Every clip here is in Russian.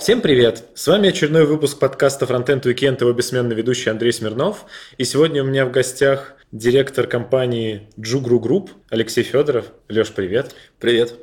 Всем привет! С вами очередной выпуск подкаста Frontend Weekend, его бессменный ведущий Андрей Смирнов. И сегодня у меня в гостях директор компании JUG Ru Group Алексей Федоров. Леш, привет! Привет!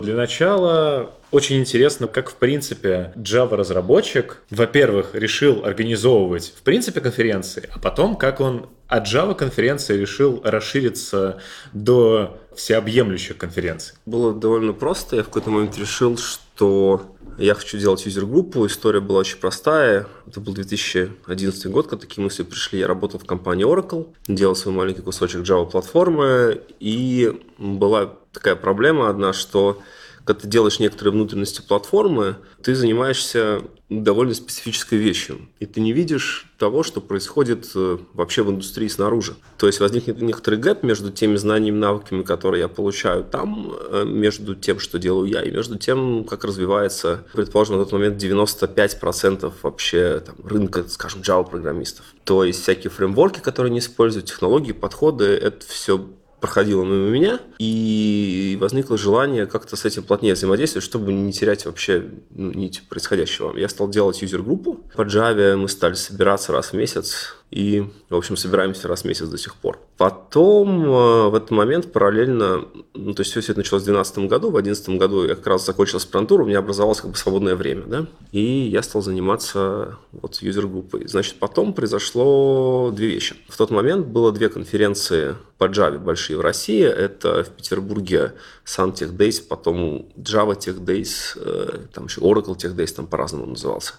Для начала очень интересно, как, в принципе, Java-разработчик, во-первых, решил организовывать, в принципе, конференции, а потом, как он от Java конференции решил расшириться до всеобъемлющих конференций. Было довольно просто. Я в какой-то момент решил, что я хочу делать юзер-группу. История была очень простая. Это был 2011 год, когда такие мысли пришли. Я работал в компании Oracle, делал свой маленький кусочек Java-платформы, и была такая проблема одна, что когда ты делаешь некоторые внутренности платформы, ты занимаешься довольно специфической вещью. И ты не видишь того, что происходит э, вообще в индустрии снаружи. То есть возникнет некоторый гэп между теми знаниями навыками, которые я получаю там, э, между тем, что делаю я, и между тем, как развивается, предположим, на тот момент 95% вообще там, рынка, скажем, Java-программистов. То есть всякие фреймворки, которые они используют, технологии, подходы, это все проходило мимо меня, и возникло желание как-то с этим плотнее взаимодействовать, чтобы не терять вообще ну, нить происходящего. Я стал делать юзер-группу. По Java мы стали собираться раз в месяц, и, в общем, собираемся раз в месяц до сих пор. Потом э, в этот момент параллельно, ну, то есть все это началось в 2012 году, в 2011 году я как раз закончил аспирантуру, у меня образовалось как бы свободное время, да, и я стал заниматься вот юзер-группой. Значит, потом произошло две вещи. В тот момент было две конференции по Java большие в России. Это в Петербурге Sun Tech Days, потом Java Tech Days, э, там еще Oracle Tech Days, там по-разному назывался.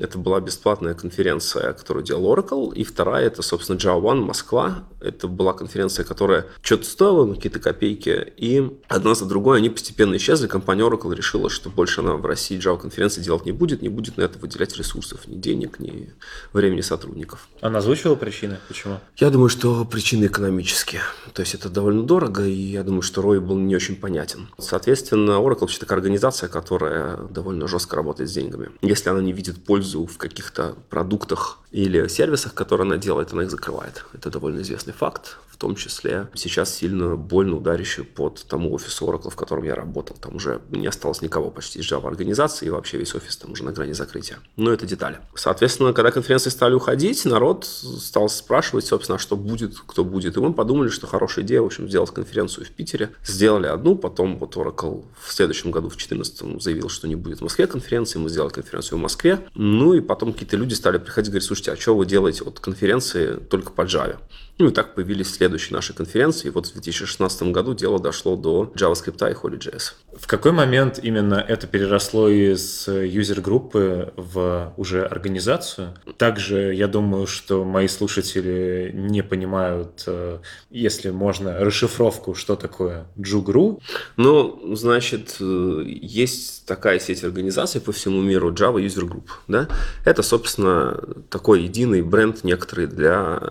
Это была бесплатная конференция, которую делал Oracle. И вторая, это, собственно, Java One Москва. Это была конференция, которая что-то стоила, ну, какие-то копейки. И одна за другой они постепенно исчезли. Компания Oracle решила, что больше она в России Java конференции делать не будет, не будет на это выделять ресурсов, ни денег, ни времени сотрудников. Она озвучивала причины? Почему? Я думаю, что причины экономические. То есть это довольно дорого, и я думаю, что ROI был не очень понятен. Соответственно, Oracle вообще такая организация, которая довольно жестко работает с деньгами. Если она не видит пользу пользу в каких-то продуктах или сервисах, которые она делает, она их закрывает. Это довольно известный факт том числе сейчас сильно больно ударящий под тому офису Oracle, в котором я работал. Там уже не осталось никого почти из Java организации, и вообще весь офис там уже на грани закрытия. Но это детали. Соответственно, когда конференции стали уходить, народ стал спрашивать, собственно, что будет, кто будет. И мы подумали, что хорошая идея, в общем, сделать конференцию в Питере. Сделали одну, потом вот Oracle в следующем году, в 2014 заявил, что не будет в Москве конференции, мы сделали конференцию в Москве. Ну и потом какие-то люди стали приходить и говорить, слушайте, а что вы делаете вот конференции только по Java? Ну и так появились следующие наши конференции. И вот в 2016 году дело дошло до JavaScript и Holy.js. В какой момент именно это переросло из юзер-группы в уже организацию? Также я думаю, что мои слушатели не понимают, э, если можно, расшифровку, что такое Джугру. Ну, значит, э, есть такая сеть организаций по всему миру Java User Group. Да? Это, собственно, такой единый бренд некоторый для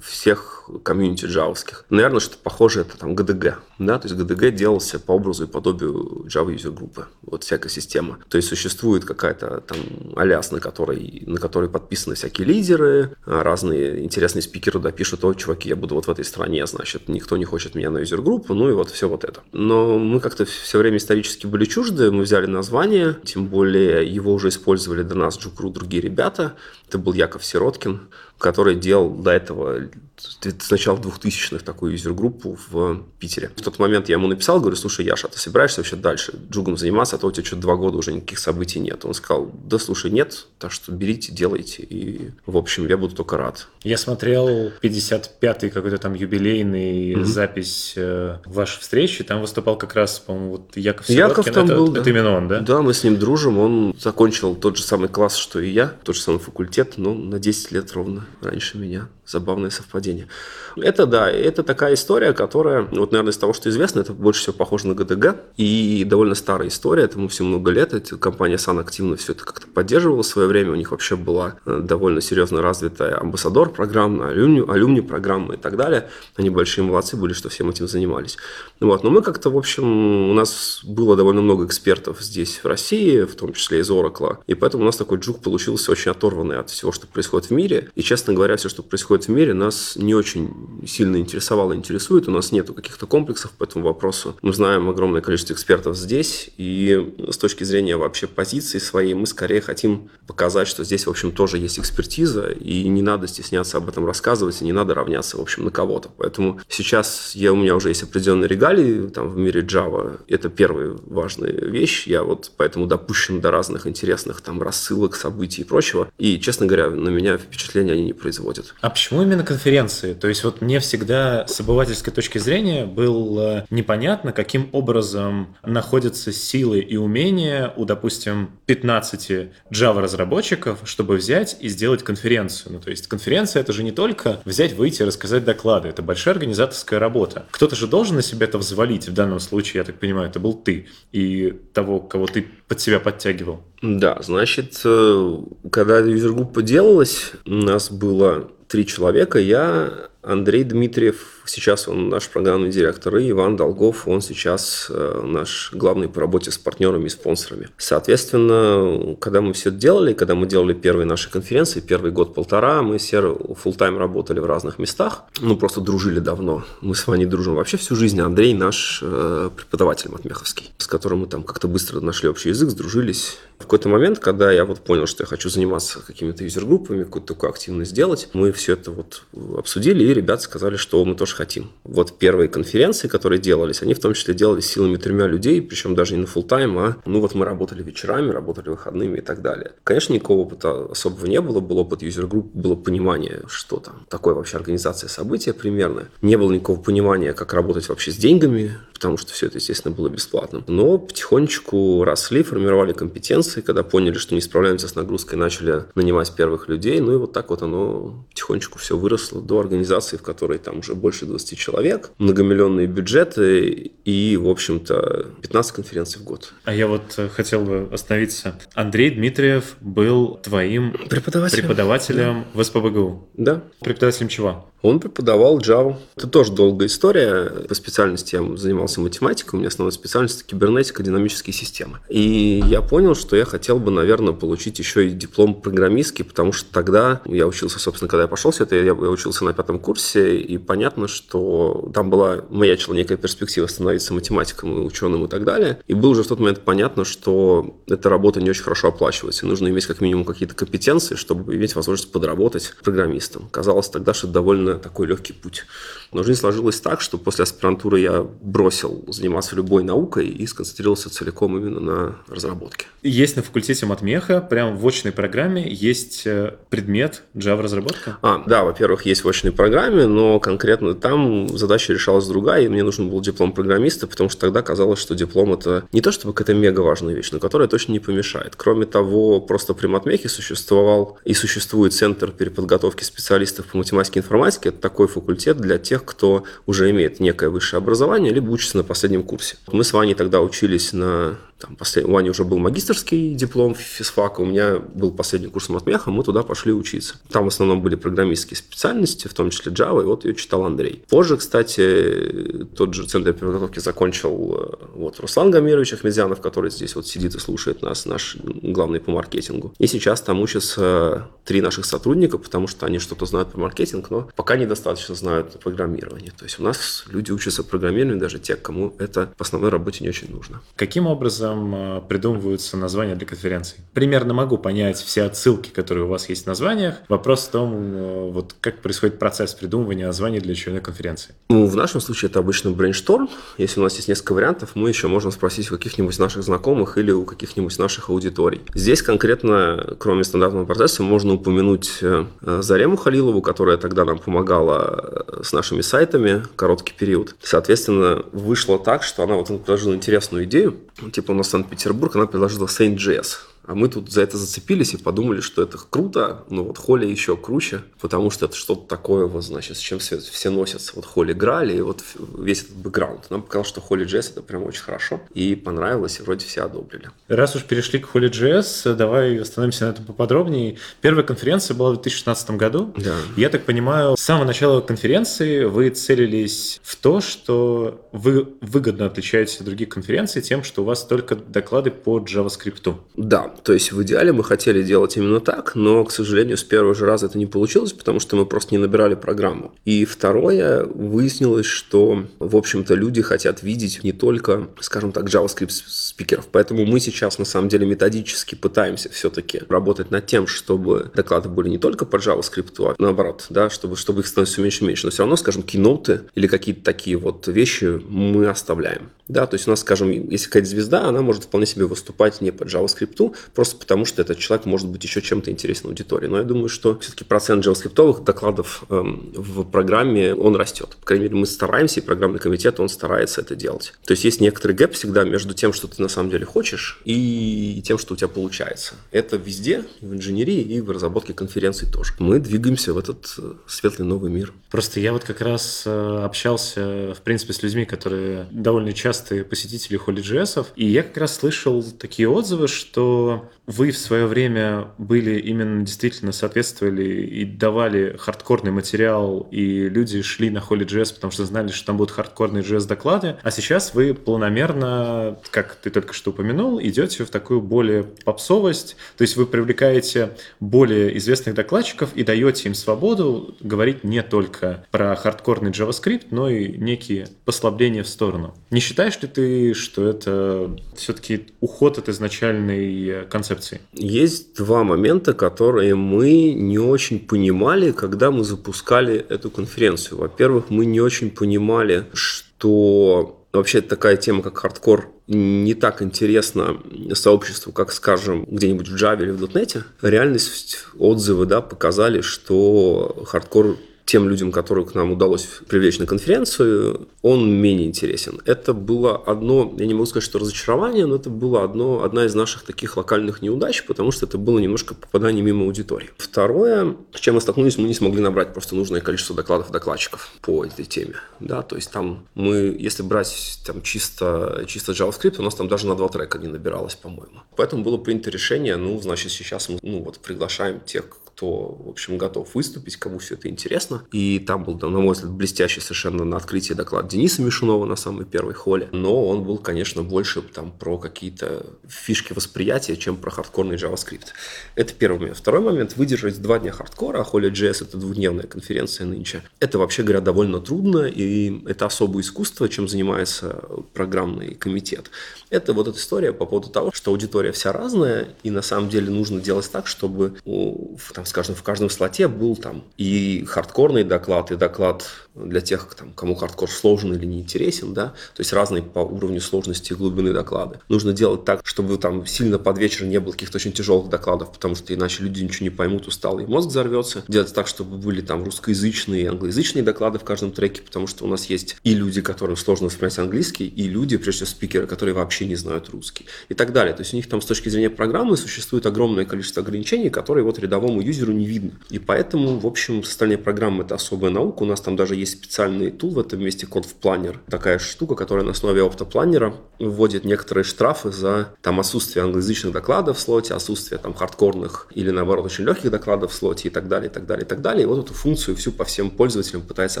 всех комьюнити джавовских. Наверное, что похоже это там GDG. Да? То есть GDG делался по образу и подобию Java User группы. Вот всякая система. То есть существует какая-то там аляс, на которой, на которой подписаны всякие лидеры, разные интересные спикеры да, пишут, о, чуваки, я буду вот в этой стране, значит, никто не хочет меня на User группу, ну и вот все вот это. Но мы как-то все время исторически были чужды, мы взяли название, тем более его уже использовали до нас Джукру другие ребята. Это был Яков Сироткин, который делал до этого с начала 2000-х такую юзер-группу в Питере. В тот момент я ему написал, говорю, слушай, Яша, ты собираешься вообще дальше джугом заниматься, а то у тебя что-то два года уже никаких событий нет. Он сказал, да слушай, нет, так что берите, делайте. И, в общем, я буду только рад. Я смотрел 55-й какой-то там юбилейный mm-hmm. запись э, вашей встречи, там выступал как раз, по-моему, вот Яков Сироткин. Яков там это, был, это да. именно он, да? Да, мы с ним дружим, он закончил тот же самый класс, что и я, тот же самый факультет, но на 10 лет ровно раньше меня. Забавное совпадение. Это да, это такая история, которая, вот, наверное, из того, что известно, это больше всего похоже на ГДГ. И довольно старая история, этому все много лет. Эта компания Сан активно все это как-то поддерживала в свое время. У них вообще была э, довольно серьезно развитая амбассадор программа, алюмни, алюмни программа и так далее. Они большие молодцы были, что всем этим занимались. Вот. Но мы как-то, в общем, у нас было довольно много экспертов здесь, в России, в том числе из Oracle. И поэтому у нас такой джук получился очень оторванный от всего, что происходит в мире. И, честно честно говоря, все, что происходит в мире, нас не очень сильно интересовало, интересует. У нас нету каких-то комплексов по этому вопросу. Мы знаем огромное количество экспертов здесь, и с точки зрения вообще позиции своей, мы скорее хотим показать, что здесь, в общем, тоже есть экспертиза, и не надо стесняться об этом рассказывать, и не надо равняться, в общем, на кого-то. Поэтому сейчас я, у меня уже есть определенные регалии там, в мире Java. Это первая важная вещь. Я вот поэтому допущен до разных интересных там рассылок, событий и прочего. И, честно говоря, на меня впечатления они не производят. А почему именно конференции? То есть вот мне всегда с обывательской точки зрения было непонятно, каким образом находятся силы и умения у, допустим, 15 Java-разработчиков, чтобы взять и сделать конференцию. Ну, то есть конференция — это же не только взять, выйти и рассказать доклады. Это большая организаторская работа. Кто-то же должен на себя это взвалить. В данном случае, я так понимаю, это был ты. И того, кого ты под себя подтягивал. Да, значит, э, когда юзер-группа делалась, у нас было три человека. Я, Андрей Дмитриев, Сейчас он наш программный директор, и Иван Долгов, он сейчас э, наш главный по работе с партнерами и спонсорами. Соответственно, когда мы все это делали, когда мы делали первые наши конференции, первый год-полтора, мы все full тайм работали в разных местах, ну, просто дружили давно. Мы с Ваней дружим вообще всю жизнь. Андрей наш э, преподаватель матмеховский, с которым мы там как-то быстро нашли общий язык, сдружились. В какой-то момент, когда я вот понял, что я хочу заниматься какими-то юзер-группами, какую-то такую активность делать, мы все это вот обсудили, и ребята сказали, что мы тоже тоже хотим. Вот первые конференции, которые делались, они в том числе делались силами тремя людей, причем даже не на full тайм а ну вот мы работали вечерами, работали выходными и так далее. Конечно, никакого опыта особого не было, был опыт юзер-групп, было понимание, что там такое вообще организация события примерно. Не было никакого понимания, как работать вообще с деньгами, потому что все это, естественно, было бесплатным. Но потихонечку росли, формировали компетенции, когда поняли, что не справляемся с нагрузкой, начали нанимать первых людей, ну и вот так вот оно потихонечку все выросло до организации, в которой там уже больше 20 человек, многомиллионные бюджеты и, в общем-то, 15 конференций в год. А я вот э, хотел бы остановиться. Андрей Дмитриев был твоим преподавателем, преподавателем да. в СПБГУ. Да. Преподавателем чего? Он преподавал Java. Это тоже долгая история. По специальности я занимался математикой, у меня основная специальность – кибернетика, динамические системы. И я понял, что я хотел бы, наверное, получить еще и диплом программистский, потому что тогда я учился, собственно, когда я пошел все это, я учился на пятом курсе, и понятно, что там была, маячила некая перспектива становиться математиком и ученым и так далее. И было уже в тот момент понятно, что эта работа не очень хорошо оплачивается, и нужно иметь как минимум какие-то компетенции, чтобы иметь возможность подработать программистом. Казалось тогда, что это довольно такой легкий путь. Но жизнь сложилась так, что после аспирантуры я бросил заниматься любой наукой и сконцентрировался целиком именно на разработке. Есть на факультете матмеха, прямо в очной программе, есть э, предмет Java-разработка? А, да, во-первых, есть в очной программе, но конкретно там задача решалась другая, и мне нужен был диплом программиста, потому что тогда казалось, что диплом это не то чтобы какая-то мега важная вещь, но которая точно не помешает. Кроме того, просто при матмехе существовал и существует центр переподготовки специалистов по математике и информатике. Это такой факультет для тех, кто уже имеет некое высшее образование, либо учится на последнем курсе. Мы с Ваней тогда учились на там, послед... У Вани уже был магистрский диплом физфака, у меня был последний курс матмеха, мы туда пошли учиться. Там в основном были программистские специальности, в том числе Java, и вот ее читал Андрей. Позже, кстати, тот же центр подготовки закончил э, вот Руслан Гамирович Ахмедзянов, который здесь вот сидит и слушает нас, наш главный по маркетингу. И сейчас там учатся три наших сотрудника, потому что они что-то знают про маркетинг, но пока недостаточно знают программирование. То есть у нас люди учатся программированию, даже те, кому это по основной работе не очень нужно. Каким образом образом э, придумываются названия для конференций. Примерно могу понять все отсылки, которые у вас есть в названиях. Вопрос в том, э, вот как происходит процесс придумывания названий для очередной конференции. Ну, в нашем случае это обычно брейншторм. Если у нас есть несколько вариантов, мы еще можем спросить у каких-нибудь наших знакомых или у каких-нибудь наших аудиторий. Здесь конкретно, кроме стандартного процесса, можно упомянуть э, Зарему Халилову, которая тогда нам помогала с нашими сайтами короткий период. Соответственно, вышло так, что она вот предложила интересную идею. Типа у нас Санкт-Петербург, она предложила Saint.js. А мы тут за это зацепились и подумали, что это круто, но вот Холли еще круче, потому что это что-то такое, вот, значит, с чем все, все носятся. Вот Холли играли, и вот весь этот бэкграунд. Нам показалось, что Холли JS это прям очень хорошо, и понравилось, и вроде все одобрили. Раз уж перешли к Холли JS, давай остановимся на этом поподробнее. Первая конференция была в 2016 году. Да. Я так понимаю, с самого начала конференции вы целились в то, что вы выгодно отличаетесь от других конференций тем, что у вас только доклады по JavaScript. Да, то есть в идеале мы хотели делать именно так, но, к сожалению, с первого же раза это не получилось, потому что мы просто не набирали программу. И второе, выяснилось, что, в общем-то, люди хотят видеть не только, скажем так, JavaScript спикеров. Поэтому мы сейчас, на самом деле, методически пытаемся все-таки работать над тем, чтобы доклады были не только по JavaScript, а наоборот, да, чтобы, чтобы их становилось все меньше и меньше. Но все равно, скажем, киноты или какие-то такие вот вещи мы оставляем. Да, то есть у нас, скажем, если какая-то звезда, она может вполне себе выступать не по JavaScript, просто потому что этот человек может быть еще чем-то интересен аудитории. Но я думаю, что все-таки процент JavaScript докладов эм, в программе, он растет. По крайней мере, мы стараемся, и программный комитет, он старается это делать. То есть есть некоторый гэп всегда между тем, что ты на самом деле хочешь, и тем, что у тебя получается. Это везде, и в инженерии, и в разработке конференций тоже. Мы двигаемся в этот э, светлый новый мир. Просто я вот как раз э, общался, в принципе, с людьми, которые довольно частые посетители HolyJS, и я как раз слышал такие отзывы, что them вы в свое время были именно действительно соответствовали и давали хардкорный материал, и люди шли на HolyJS, потому что знали, что там будут хардкорные JS-доклады, а сейчас вы планомерно, как ты только что упомянул, идете в такую более попсовость, то есть вы привлекаете более известных докладчиков и даете им свободу говорить не только про хардкорный JavaScript, но и некие послабления в сторону. Не считаешь ли ты, что это все-таки уход от изначальной э, концепции? Есть два момента, которые мы не очень понимали, когда мы запускали эту конференцию. Во-первых, мы не очень понимали, что вообще такая тема, как хардкор, не так интересна сообществу, как, скажем, где-нибудь в Java или в .NET. Реальность, отзывы да, показали, что хардкор тем людям, которых к нам удалось привлечь на конференцию, он менее интересен. Это было одно, я не могу сказать, что разочарование, но это было одно, одна из наших таких локальных неудач, потому что это было немножко попадание мимо аудитории. Второе, с чем мы столкнулись, мы не смогли набрать просто нужное количество докладов докладчиков по этой теме. Да, то есть там мы, если брать там чисто, чисто JavaScript, у нас там даже на два трека не набиралось, по-моему. Поэтому было принято решение, ну, значит, сейчас мы ну, вот, приглашаем тех, кто, в общем, готов выступить, кому все это интересно. И там был, на мой взгляд, блестящий совершенно на открытии доклад Дениса Мишунова на самой первой холле. Но он был, конечно, больше там про какие-то фишки восприятия, чем про хардкорный JavaScript. Это первый момент. Второй момент. Выдержать два дня хардкора, а Холли JS это двухдневная конференция нынче. Это, вообще говоря, довольно трудно, и это особое искусство, чем занимается программный комитет. Это вот эта история по поводу того, что аудитория вся разная, и на самом деле нужно делать так, чтобы там, там, скажем, в каждом слоте был там и хардкорный доклад, и доклад для тех, там, кому хардкор сложен или не интересен, да, то есть разные по уровню сложности и глубины доклады. Нужно делать так, чтобы там сильно под вечер не было каких-то очень тяжелых докладов, потому что иначе люди ничего не поймут, усталый мозг взорвется. Делать так, чтобы были там русскоязычные и англоязычные доклады в каждом треке, потому что у нас есть и люди, которым сложно воспринимать английский, и люди, прежде всего, спикеры, которые вообще не знают русский и так далее. То есть у них там с точки зрения программы существует огромное количество ограничений, которые вот рядовому юзеру не видно. И поэтому, в общем, состояние программы это особая наука. У нас там даже есть специальный tool в этом месте, код OptaPlanner. Такая штука, которая на основе OptaPlanner а вводит некоторые штрафы за там отсутствие англоязычных докладов в слоте, отсутствие там хардкорных или наоборот очень легких докладов в слоте и так далее, и так далее, и так далее. И вот эту функцию всю по всем пользователям пытается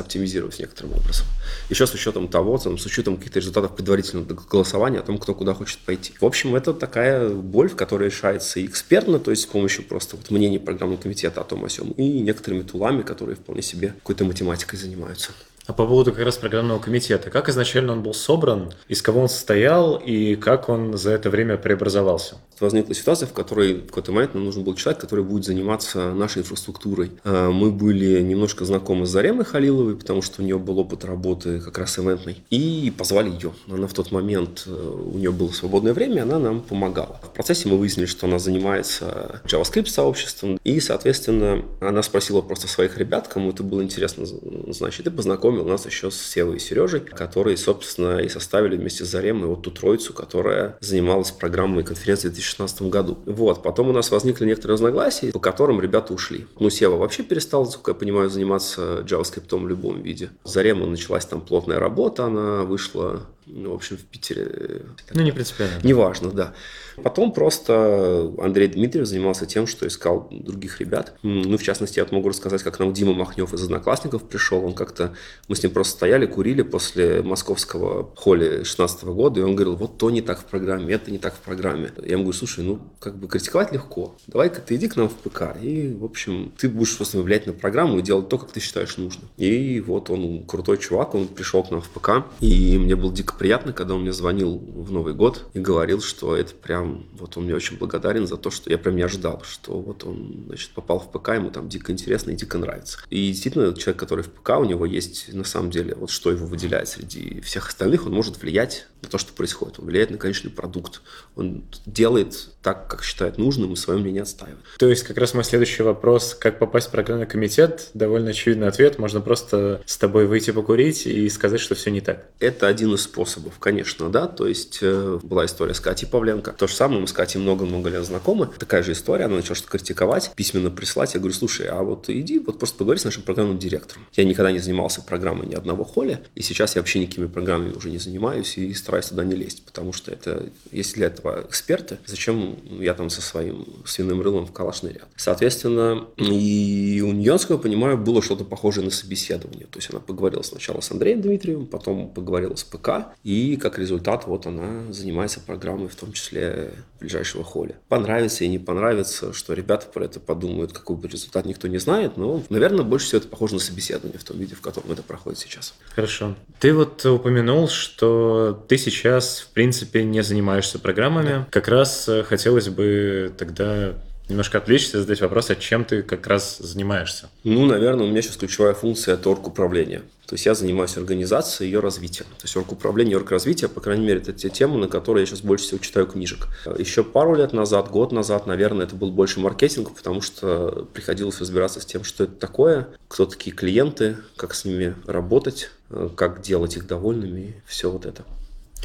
оптимизировать некоторым образом. Еще с учетом того, там, с учетом каких-то результатов предварительного голосования о том, кто куда хочет пойти. В общем, это такая боль, в которой решается и экспертно, то есть с помощью просто вот мнений программного комитета о том о сем, и некоторыми тулами, которые вполне себе какой-то математикой занимаются. А по поводу как раз программного комитета, как изначально он был собран, из кого он состоял и как он за это время преобразовался? Возникла ситуация, в которой в какой-то момент нам нужен был человек, который будет заниматься нашей инфраструктурой. А, мы были немножко знакомы с Заремой Халиловой, потому что у нее был опыт работы как раз ивентной, и позвали ее. Она в тот момент, э, у нее было свободное время, она нам помогала. В процессе мы выяснили, что она занимается JavaScript сообществом, и, соответственно, она спросила просто своих ребят, кому это было интересно, значит, и познакомилась познакомил нас еще с Севой и Сережей, которые, собственно, и составили вместе с Заремой вот ту троицу, которая занималась программой конференции в 2016 году. Вот, потом у нас возникли некоторые разногласия, по которым ребята ушли. Ну, Сева вообще перестал, насколько я понимаю, заниматься JavaScript в любом виде. Зарема началась там плотная работа, она вышла Ну, в общем, в Питере... Ну, не принципиально. Неважно, да. Потом просто Андрей Дмитриев занимался тем, что искал других ребят. Ну, в частности, я могу рассказать, как нам Дима Махнев из «Одноклассников» пришел. Он как-то... Мы с ним просто стояли, курили после московского холли 16 года, и он говорил, вот то не так в программе, это не так в программе. Я ему говорю, слушай, ну, как бы критиковать легко. Давай-ка ты иди к нам в ПК, и, в общем, ты будешь просто влиять на программу и делать то, как ты считаешь нужным. И вот он крутой чувак, он пришел к нам в ПК, и мне было дико приятно, когда он мне звонил в Новый год и говорил, что это прям, вот он мне очень благодарен за то, что я прям не ожидал, что вот он, значит, попал в ПК, ему там дико интересно и дико нравится. И действительно, человек, который в ПК, у него есть, на самом деле, вот что его выделяет среди всех остальных, он может влиять на то, что происходит. Он влияет на конечный продукт. Он делает так, как считает нужным, и свое мнение отстаивает. То есть, как раз мой следующий вопрос, как попасть в программный комитет, довольно очевидный ответ. Можно просто с тобой выйти покурить и сказать, что все не так. Это один из способов, конечно, да. То есть, э, была история с Катей Павленко. То же самое, мы с Катей много-много лет знакомы. Такая же история, она начала что-то критиковать, письменно прислать. Я говорю, слушай, а вот иди, вот просто поговори с нашим программным директором. Я никогда не занимался программой ни одного холля, и сейчас я вообще никакими программами уже не занимаюсь и стараюсь туда не лезть, потому что это, если для этого эксперты, зачем я там со своим свиным рылом в калашный ряд. Соответственно, и у я понимаю, было что-то похожее на собеседование. То есть она поговорила сначала с Андреем Дмитриевым, потом поговорила с ПК, и как результат вот она занимается программой, в том числе ближайшего холля. Понравится и не понравится, что ребята про это подумают, какой бы результат никто не знает, но, наверное, больше всего это похоже на собеседование в том виде, в котором это проходит сейчас. Хорошо. Ты вот упомянул, что ты сейчас, в принципе, не занимаешься программами. Как раз э, хотелось бы тогда немножко отвлечься и задать вопрос, а чем ты как раз занимаешься? Ну, наверное, у меня сейчас ключевая функция – это орг-управление. То есть я занимаюсь организацией и ее развитием. То есть орг-управление, орг-развитие, по крайней мере, это те темы, на которые я сейчас больше всего читаю книжек. Еще пару лет назад, год назад, наверное, это был больше маркетинг, потому что приходилось разбираться с тем, что это такое, кто такие клиенты, как с ними работать, как делать их довольными, все вот это.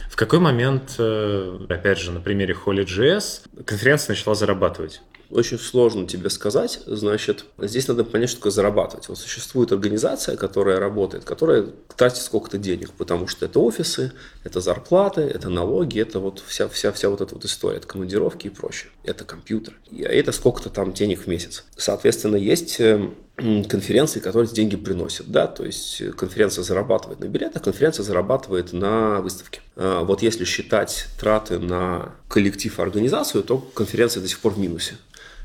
В какой момент, э, опять же, на примере Holy.js, конференция начала зарабатывать? Очень сложно тебе сказать. Значит, здесь надо понять, что такое зарабатывать. Вот существует организация, которая работает, которая тратит сколько-то денег, потому что это офисы, это зарплаты, это налоги, это вот вся, вся, вся вот эта вот история, это командировки и прочее. Это компьютер. И это сколько-то там денег в месяц. Соответственно, есть эм, конференции, которые деньги приносят. Да? То есть конференция зарабатывает на билетах, конференция зарабатывает на выставке. А вот если считать траты на коллектив организацию, то конференция до сих пор в минусе.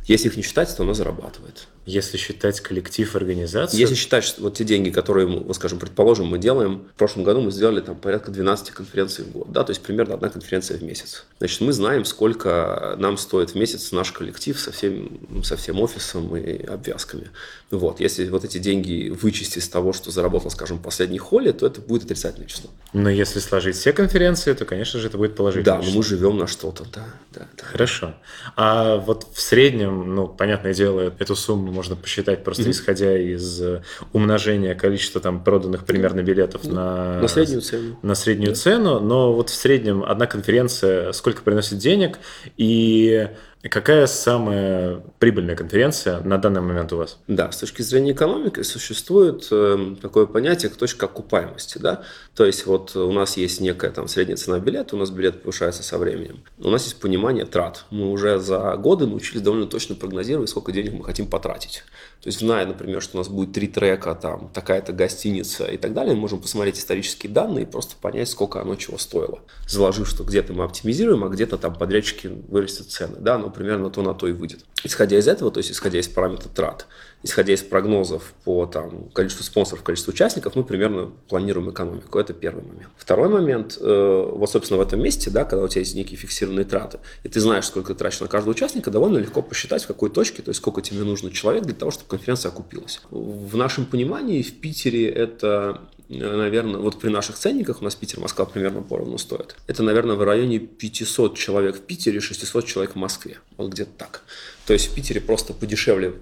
Если их не считать, то она зарабатывает. Если считать коллектив организации? Если считать что вот те деньги, которые, мы, скажем, предположим, мы делаем, в прошлом году мы сделали там порядка 12 конференций в год, да, то есть примерно одна конференция в месяц. Значит, мы знаем, сколько нам стоит в месяц наш коллектив со всем, со всем офисом и обвязками. Вот, если вот эти деньги вычесть из того, что заработал, скажем, последний холли, то это будет отрицательное число. Но если сложить все конференции, то, конечно же, это будет положительное Да, но мы живем на что-то, да, да, да. Хорошо. А вот в среднем, ну, понятное дело, эту сумму можно посчитать просто mm-hmm. исходя из э, умножения количества там проданных примерно билетов mm-hmm. на, на среднюю цену. На среднюю yeah. цену, но вот в среднем одна конференция сколько приносит денег и Какая самая прибыльная конференция на данный момент у вас? Да, с точки зрения экономики существует э, такое понятие, как точка окупаемости. Да? То есть вот у нас есть некая там средняя цена билета, у нас билет повышается со временем. У нас есть понимание трат. Мы уже за годы научились довольно точно прогнозировать, сколько денег мы хотим потратить. То есть, зная, например, что у нас будет три трека, там, такая-то гостиница и так далее, мы можем посмотреть исторические данные и просто понять, сколько оно чего стоило. Заложив, что где-то мы оптимизируем, а где-то там подрядчики вырастят цены. Да, но примерно то на то и выйдет. Исходя из этого, то есть исходя из параметра трат, исходя из прогнозов по там, количеству спонсоров, количеству участников, мы примерно планируем экономику. Это первый момент. Второй момент, э, вот, собственно, в этом месте, да, когда у тебя есть некие фиксированные траты, и ты знаешь, сколько ты тратишь на каждого участника, довольно легко посчитать, в какой точке, то есть сколько тебе нужно человек для того, чтобы конференция окупилась. В нашем понимании в Питере это наверное, вот при наших ценниках, у нас Питер, Москва примерно поровну стоит. Это, наверное, в районе 500 человек в Питере, 600 человек в Москве. Вот где-то так. То есть в Питере просто подешевле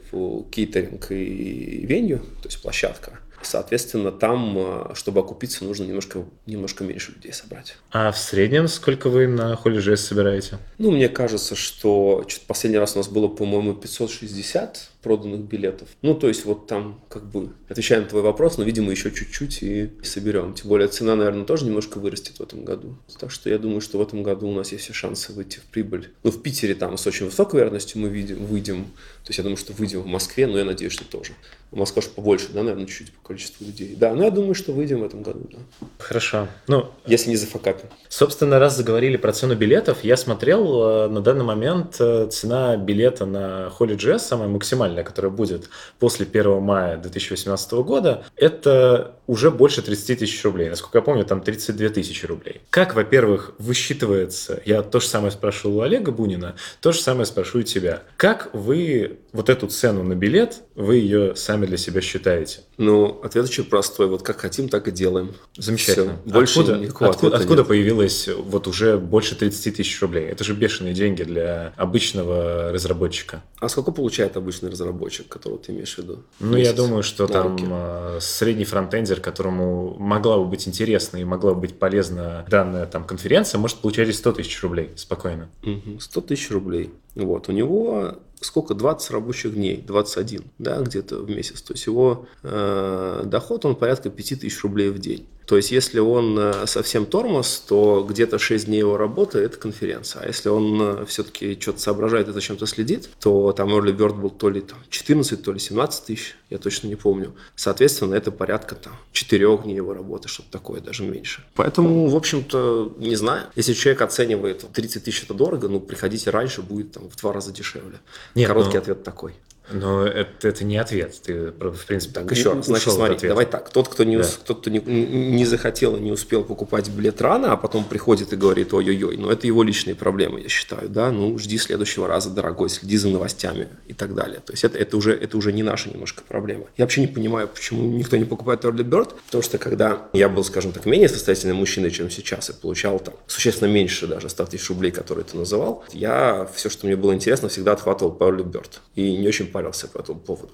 кейтеринг и венью, то есть площадка. Соответственно, там, э, чтобы окупиться, нужно немножко, немножко меньше людей собрать. А в среднем сколько вы на холле собираете? Ну, мне кажется, что последний раз у нас было, по-моему, 560 проданных билетов. Ну, то есть вот там как бы отвечаем на твой вопрос, но, видимо, еще чуть-чуть и соберем. Тем более цена, наверное, тоже немножко вырастет в этом году. Так что я думаю, что в этом году у нас есть все шансы выйти в прибыль. Ну, в Питере там с очень высокой вероятностью мы видим, выйдем. То есть я думаю, что выйдем в Москве, но я надеюсь, что тоже. Москва же побольше, да, наверное, чуть-чуть по количеству людей. Да, но я думаю, что выйдем в этом году, да. Хорошо. Ну, если не зафакапим. Собственно, раз заговорили про цену билетов, я смотрел, э, на данный момент э, цена билета на Holy Jazz, самая максимальная, которая будет после 1 мая 2018 года, это уже больше 30 тысяч рублей. Насколько я помню, там 32 тысячи рублей. Как, во-первых, высчитывается, я то же самое спрашивал у Олега Бунина, то же самое спрошу у тебя. Как вы вот эту цену на билет, вы ее сами для себя считаете? Ну, ответ очень простой. Вот как хотим, так и делаем. Замечательно. Все. Больше откуда, никакого откуда, откуда появилось вот уже больше 30 тысяч рублей? Это же бешеные деньги для обычного разработчика. А сколько получает обычный разработчик, которого ты имеешь в виду? Ну, Месяц? я думаю, что там э, средний фронтендер, которому могла бы быть интересна и могла бы быть полезна данная там конференция, может получать и 100 тысяч рублей спокойно. Угу, 100 тысяч рублей. Вот, у него сколько? 20 рабочих дней, 21, да, где-то в месяц. То есть его э, доход, он порядка 5 тысяч рублей в день. То есть, если он э, совсем тормоз, то где-то 6 дней его работы – это конференция. А если он э, все-таки что-то соображает и зачем-то следит, то там Early Bird был то ли там, 14, то ли 17 тысяч, я точно не помню. Соответственно, это порядка там 4 дней его работы, что-то такое, даже меньше. Поэтому, в общем-то, не знаю. Если человек оценивает 30 тысяч – это дорого, ну, приходите раньше, будет там в два раза дешевле. Короткий но... ответ такой. Но это, это не ответ. Ты, в принципе, так еще раз. Значит, смотри, давай так. Тот, кто, не, да. тот, кто не, не захотел и не успел покупать билет рано, а потом приходит и говорит, ой-ой-ой, но это его личные проблемы, я считаю, да, ну, жди следующего раза, дорогой, следи за новостями и так далее. То есть это, это, уже, это уже не наша немножко проблема. Я вообще не понимаю, почему никто не покупает Early Bird, потому что когда я был, скажем так, менее состоятельным мужчиной, чем сейчас, и получал там существенно меньше даже 100 тысяч рублей, которые ты называл, я все, что мне было интересно, всегда отхватывал по Early Bird. И не очень парился по этому поводу.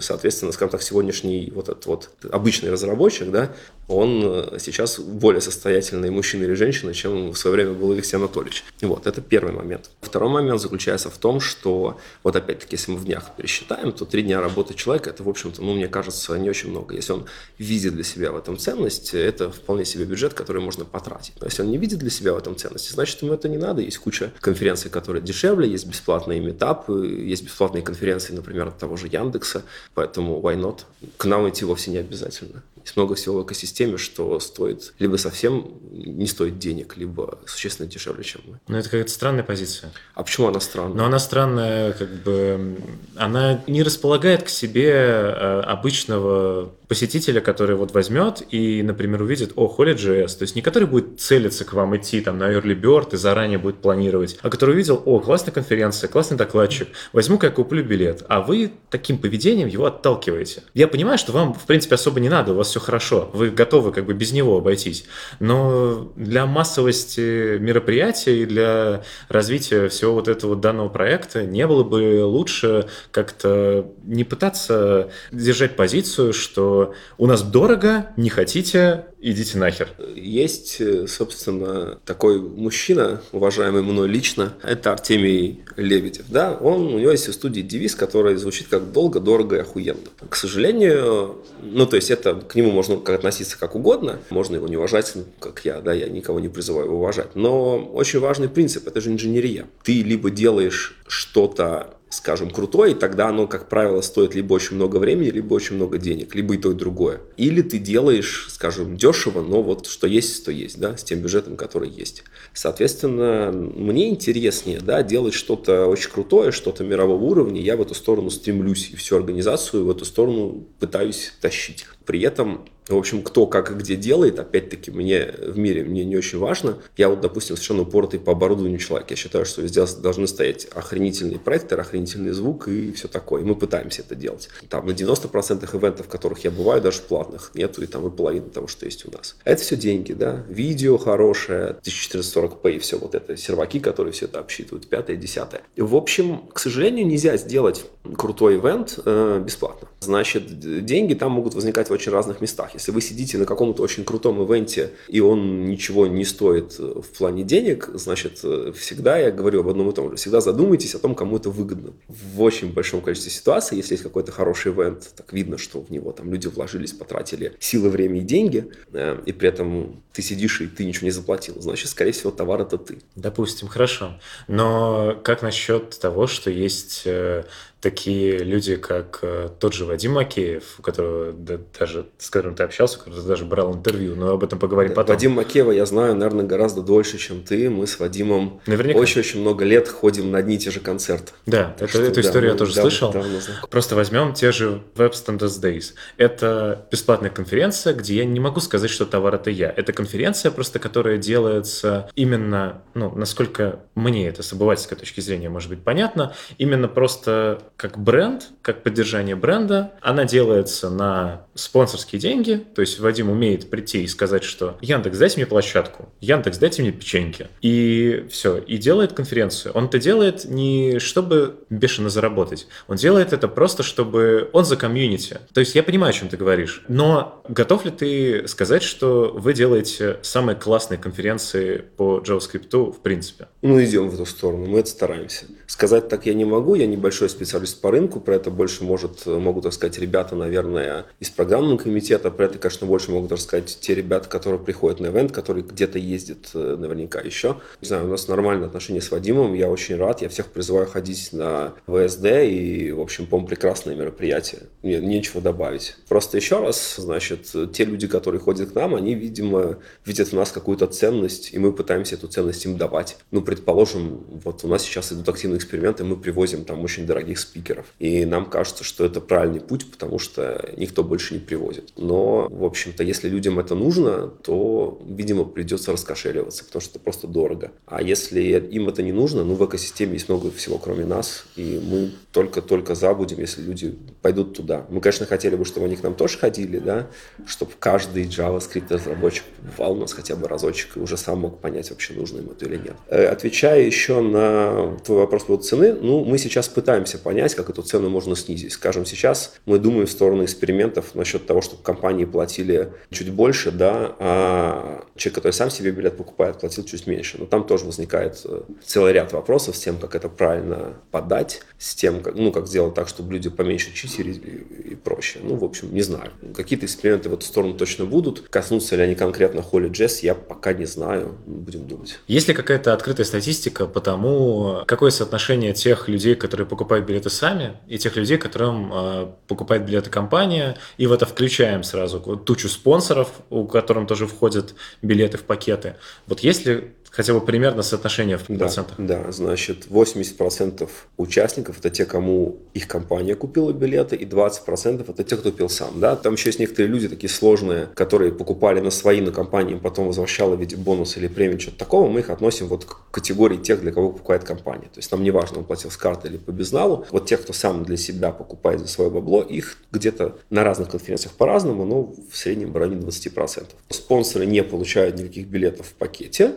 Соответственно, скажем так, сегодняшний вот этот вот обычный разработчик, да, он э, сейчас более состоятельный мужчина или женщина, чем в свое время был Алексей Анатольевич. Вот, это первый момент. Второй момент заключается в том, что, вот опять-таки, если мы в днях пересчитаем, то три дня работы человека, это, в общем-то, ну, мне кажется, не очень много. Если он видит для себя в этом ценность, это вполне себе бюджет, который можно потратить. Но если он не видит для себя в этом ценности, значит, ему это не надо. Есть куча конференций, которые дешевле, есть бесплатные метапы, есть бесплатные конференции, например, от того же Яндекса, поэтому why not? К нам идти вовсе не обязательно. Есть много всего в экосистеме, что стоит либо совсем не стоит денег, либо существенно дешевле, чем мы. Но это какая-то странная позиция. А почему она странная? Но она странная, как бы, она не располагает к себе э, обычного посетителя, который вот возьмет и, например, увидит, о, Holy.js, то есть не который будет целиться к вам идти там на Early Bird и заранее будет планировать, а который увидел, о, классная конференция, классный докладчик, возьму-ка я куплю билет, а вы таким поведением его отталкиваете. Я понимаю, что вам, в принципе, особо не надо, у вас все хорошо, вы готовы как бы без него обойтись. Но для массовости мероприятия и для развития всего вот этого данного проекта не было бы лучше как-то не пытаться держать позицию, что у нас дорого, не хотите, идите нахер. Есть, собственно, такой мужчина, уважаемый мной лично, это Артемий Лебедев. Да? Он, у него есть в студии девиз, который звучит как «долго, дорого и охуенно». К сожалению, ну, то есть это к нему можно относиться как угодно, можно его не уважать, как я, да, я никого не призываю его уважать, но очень важный принцип – это же инженерия. Ты либо делаешь что-то скажем, крутой, и тогда оно, как правило, стоит либо очень много времени, либо очень много денег, либо и то, и другое. Или ты делаешь, скажем, дешево, но вот что есть, то есть, да, с тем бюджетом, который есть. Соответственно, мне интереснее, да, делать что-то очень крутое, что-то мирового уровня, я в эту сторону стремлюсь, и всю организацию в эту сторону пытаюсь тащить. При этом в общем, кто как и где делает, опять-таки, мне в мире мне не очень важно. Я вот, допустим, совершенно упоротый по оборудованию человек. Я считаю, что везде должны стоять охренительный проектор, охренительный звук и все такое. И мы пытаиемся это делать. Там на 90% ивентов, в которых я бываю, даже платных, нету и там и половины того, что есть у нас. Это все деньги, да. Видео хорошее, 1440p и все вот это, серваки, которые все это обсчитывают, пятое, десятое. В общем, к сожалению, нельзя сделать крутой ивент э, бесплатно. Значит, деньги там могут возникать в очень разных местах местах. Если вы сидите на каком-то очень крутом ивенте, и он ничего не стоит э, в плане денег, значит, э, всегда я говорю об одном и том же. Всегда задумайтесь о том, кому это выгодно. В очень большом количестве ситуаций, если есть какой-то хороший ивент, так видно, что в него там люди вложились, потратили силы, время и деньги, э, и при этом ты сидишь и ты ничего не заплатил, значит, скорее всего, товар это ты. Допустим, хорошо. Но как насчет того, что есть такие люди, как э, тот же Вадим Макеев, у которого да, даже с которым ты общался, который даже брал интервью, но об этом поговорим да, потом. Вадим Макеева я знаю, наверное, гораздо дольше, чем ты. Мы с Вадимом очень-очень много лет ходим на одни и те же концерты. Да, это, что, эту да, историю я тоже давно, слышал. Давно Просто возьмем те же Web Standards Days. Это бесплатная конференция, где я не могу сказать, что товар это я. Это конференция просто, которая делается именно, ну, насколько мне это с обывательской точки зрения может быть понятно, именно просто как бренд, как поддержание бренда. Она делается на спонсорские деньги. То есть Вадим умеет прийти и сказать, что Яндекс, дайте мне площадку, Яндекс, дайте мне печеньки. И все. И делает конференцию. Он это делает не чтобы бешено заработать. Он делает это просто, чтобы он за комьюнити. То есть я понимаю, о чем ты говоришь. Но готов ли ты сказать, что вы делаете самые классные конференции по JavaScript в принципе? Ну, идем в эту сторону. Мы это стараемся. Сказать так я не могу. Я небольшой специалист по рынку. Про это больше может, могут рассказать ребята, наверное, из программного комитета. Про это, конечно, больше могут рассказать те ребята, которые приходят на ивент, которые где-то ездят э, наверняка еще. Не знаю, у нас нормальные отношения с Вадимом. Я очень рад. Я всех призываю ходить на ВСД. И, в общем, по-моему, прекрасное мероприятие. Мне нечего добавить. Просто еще раз, значит, те люди, которые ходят к нам, они, видимо, видят в нас какую-то ценность, и мы пытаемся эту ценность им давать. Ну, предположим, вот у нас сейчас идут активные эксперименты, мы привозим там очень дорогих спикеров. И нам кажется, что это правильный путь, потому что никто больше не привозит. Но, в общем-то, если людям это нужно, то, видимо, придется раскошеливаться, потому что это просто дорого. А если им это не нужно, ну, в экосистеме есть много всего, кроме нас, и мы только-только забудем, если люди пойдут туда. Мы, конечно, хотели бы, чтобы они к нам тоже ходили, да, чтобы каждый JavaScript разработчик бывал у нас хотя бы разочек и уже сам мог понять, вообще нужно им это или нет. Э, отвечая еще на твой вопрос по цены, ну, мы сейчас пытаемся понять, как эту цену можно снизить. Скажем, сейчас мы думаем в сторону экспериментов насчет того, чтобы компании платили чуть больше, да, а человек, который сам себе билет покупает, платил чуть меньше. Но там тоже возникает э, целый ряд вопросов с тем, как это правильно подать, с тем, как, ну, как сделать так, чтобы люди поменьше читерили и, и проще. Ну, в общем, не знаю. Какие-то эксперименты в эту сторону точно будут. Коснутся ли они конкретно Holy Jazz, я пока не знаю. Будем думать. Есть ли какая-то открытая статистика по тому, какое соотношение тех людей, которые покупают билеты сами, и тех людей, которым э, покупает билеты компания, и в это включаем сразу тучу спонсоров, у которых тоже входят билеты в пакеты. Вот если хотя бы примерно соотношение в да, процентах? Да, значит, 80% участников – это те, кому их компания купила билеты, и 20% – это те, кто купил сам. Да? Там еще есть некоторые люди такие сложные, которые покупали на свои, на компании, потом возвращала в виде бонуса или премии, что-то такого. Мы их относим вот к категории тех, для кого покупает компания. То есть нам не важно, он платил с карты или по безналу. Вот тех, кто сам для себя покупает за свое бабло, их где-то на разных конференциях по-разному, но в среднем в районе 20%. Спонсоры не получают никаких билетов в пакете,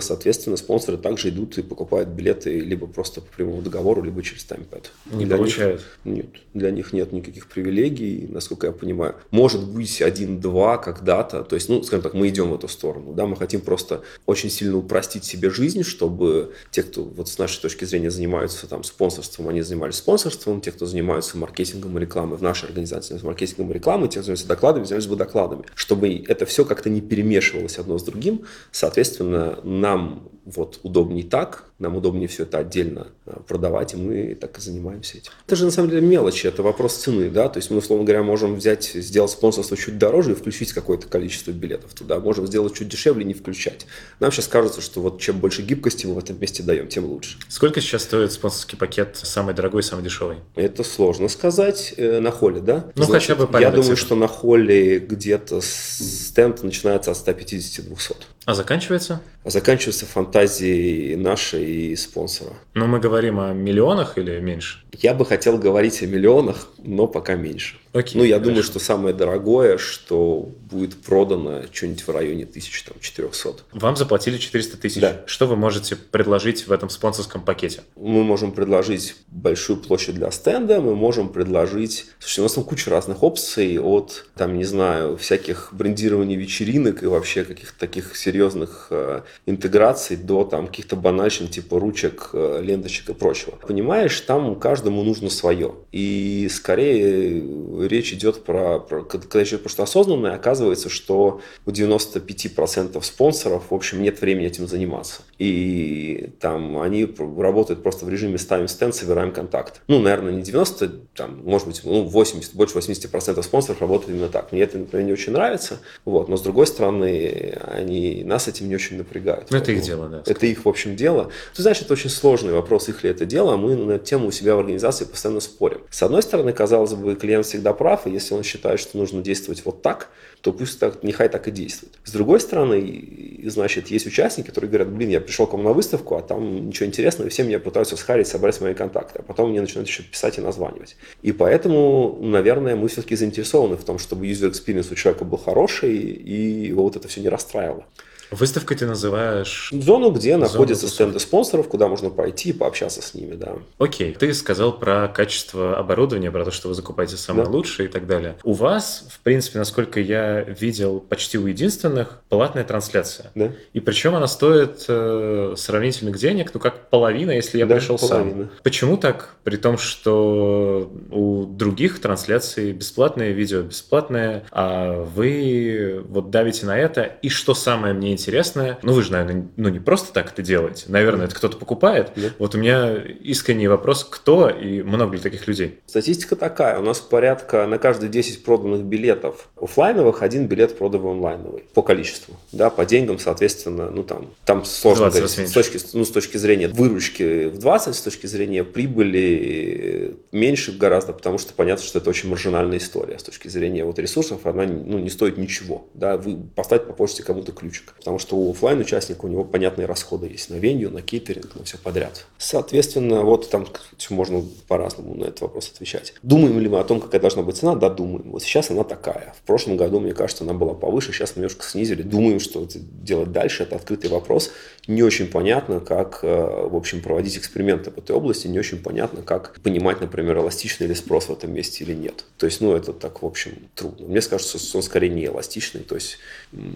соответственно, спонсоры также идут и покупают билеты либо просто по прямому договору, либо через таймпад. Не для получают? Них, нет, для них нет никаких привилегий, насколько я понимаю. Может быть, один-два когда-то, то есть, ну, скажем так, мы идем в эту сторону, да, мы хотим просто очень сильно упростить себе жизнь, чтобы те, кто вот с нашей точки зрения занимаются там спонсорством, они занимались спонсорством, те, кто занимаются маркетингом и рекламой в нашей организации, занимаются маркетингом и рекламой, те, кто занимаются докладами, занимались бы докладами, чтобы это все как-то не перемешивалось одно с другим, соответственно, нам вот удобнее так, нам удобнее все это отдельно а, продавать, и мы так и занимаемся этим. Это же на самом деле мелочи, это вопрос цены, да, то есть мы, условно говоря, можем взять, сделать спонсорство чуть дороже и включить какое-то количество билетов туда, можем сделать чуть дешевле и не включать. Нам сейчас кажется, что вот чем больше гибкости мы в этом месте даем, тем лучше. Сколько сейчас стоит спонсорский пакет самый дорогой, самый дешевый? Это сложно сказать э, на холле, да? Ну, Значит, хотя бы Я думаю, что на холле где-то стенд начинается от 150-200. А заканчивается? А заканчивается фантазией нашей и спонсора. Но мы говорим о миллионах или меньше? Я бы хотел говорить о миллионах, но пока меньше. Окей, ну, я хорошо. думаю, что самое дорогое, что будет продано что-нибудь в районе 1400. Вам заплатили 400 тысяч. Да. Что вы можете предложить в этом спонсорском пакете? Мы можем предложить большую площадь для стенда, мы можем предложить... Слушайте, у нас там куча разных опций, от, там, не знаю, всяких брендирований вечеринок и вообще каких-то таких серьезных э, интеграций до там каких-то банальщин типа ручек, э, ленточек и прочего. Понимаешь, там каждому нужно свое. И скорее речь идет про, про когда речь идет про что осознанное, оказывается, что у 95% спонсоров, в общем, нет времени этим заниматься. И там они работают просто в режиме ставим стенд, собираем контакт. Ну, наверное, не 90, там, может быть, ну, 80, больше 80% спонсоров работают именно так. Мне это, например, не очень нравится, вот, но с другой стороны, они нас этим не очень напрягают. Ну, это их дело, да. Это их, в общем, дело. Ты знаешь, это очень сложный вопрос, их ли это дело, а мы на эту тему у себя в организации постоянно спорим. С одной стороны, казалось бы, клиент всегда прав, и если он считает, что нужно действовать вот так, то пусть так, нехай так и действует. С другой стороны, значит, есть участники, которые говорят, блин, я пришел к вам на выставку, а там ничего интересного, и все меня пытаются схарить, собрать мои контакты, а потом мне начинают еще писать и названивать. И поэтому, наверное, мы все-таки заинтересованы в том, чтобы user experience у человека был хороший, и его вот это все не расстраивало. Выставкой ты называешь... Зону, где Зону находятся тусовки. стенды спонсоров, куда можно пойти и пообщаться с ними, да. Окей, ты сказал про качество оборудования, про то, что вы закупаете самое Да. лучшее и так далее. У вас, в принципе, насколько я видел, почти у единственных платная трансляция. Да? И причем она стоит э, сравнительных денег, ну как половина, если я Да, пришел половина. сам. Почему так? При том, что у других трансляций бесплатные, видео бесплатные, а вы вот давите на это. И что самое мне интересное, ну вы же, наверное, ну не просто так это делаете. Наверное, это кто-то покупает. Да. Вот у меня искренний вопрос, кто и много ли таких людей? Статистика такая. У нас порядка на каждые 10 проданных билетов оффлайновых один билет продан онлайновый по количеству. Да, по деньгам, соответственно, ну там, там сложно 20 говорить. С точки, ну, с точки зрения выручки в 20, с точки зрения прибыли меньше гораздо, потому что понятно, что это очень маржинальная история. С точки зрения вот ресурсов она ну, не стоит ничего. Да, вы поставить по почте кому-то ключик. Потому что у оффлайн участника у него понятные расходы есть на venue, на catering, на все подряд. Соответственно, вот там можно по-разному на этот вопрос отвечать. Думаем ли мы о том, какая должна быть цена? Да, думаем. Вот сейчас она такая. В прошлом году, мне кажется, она была повыше, сейчас немножко снизили. Думаем, что делать дальше. Это открытый вопрос. Не очень понятно, как, э, в общем, проводить эксперименты в этой области. Не очень понятно, как понимать, например, эластичный ли спрос в этом месте или нет. То есть, ну, это так, в общем, трудно. Мне кажется, что он скорее не эластичный. То есть,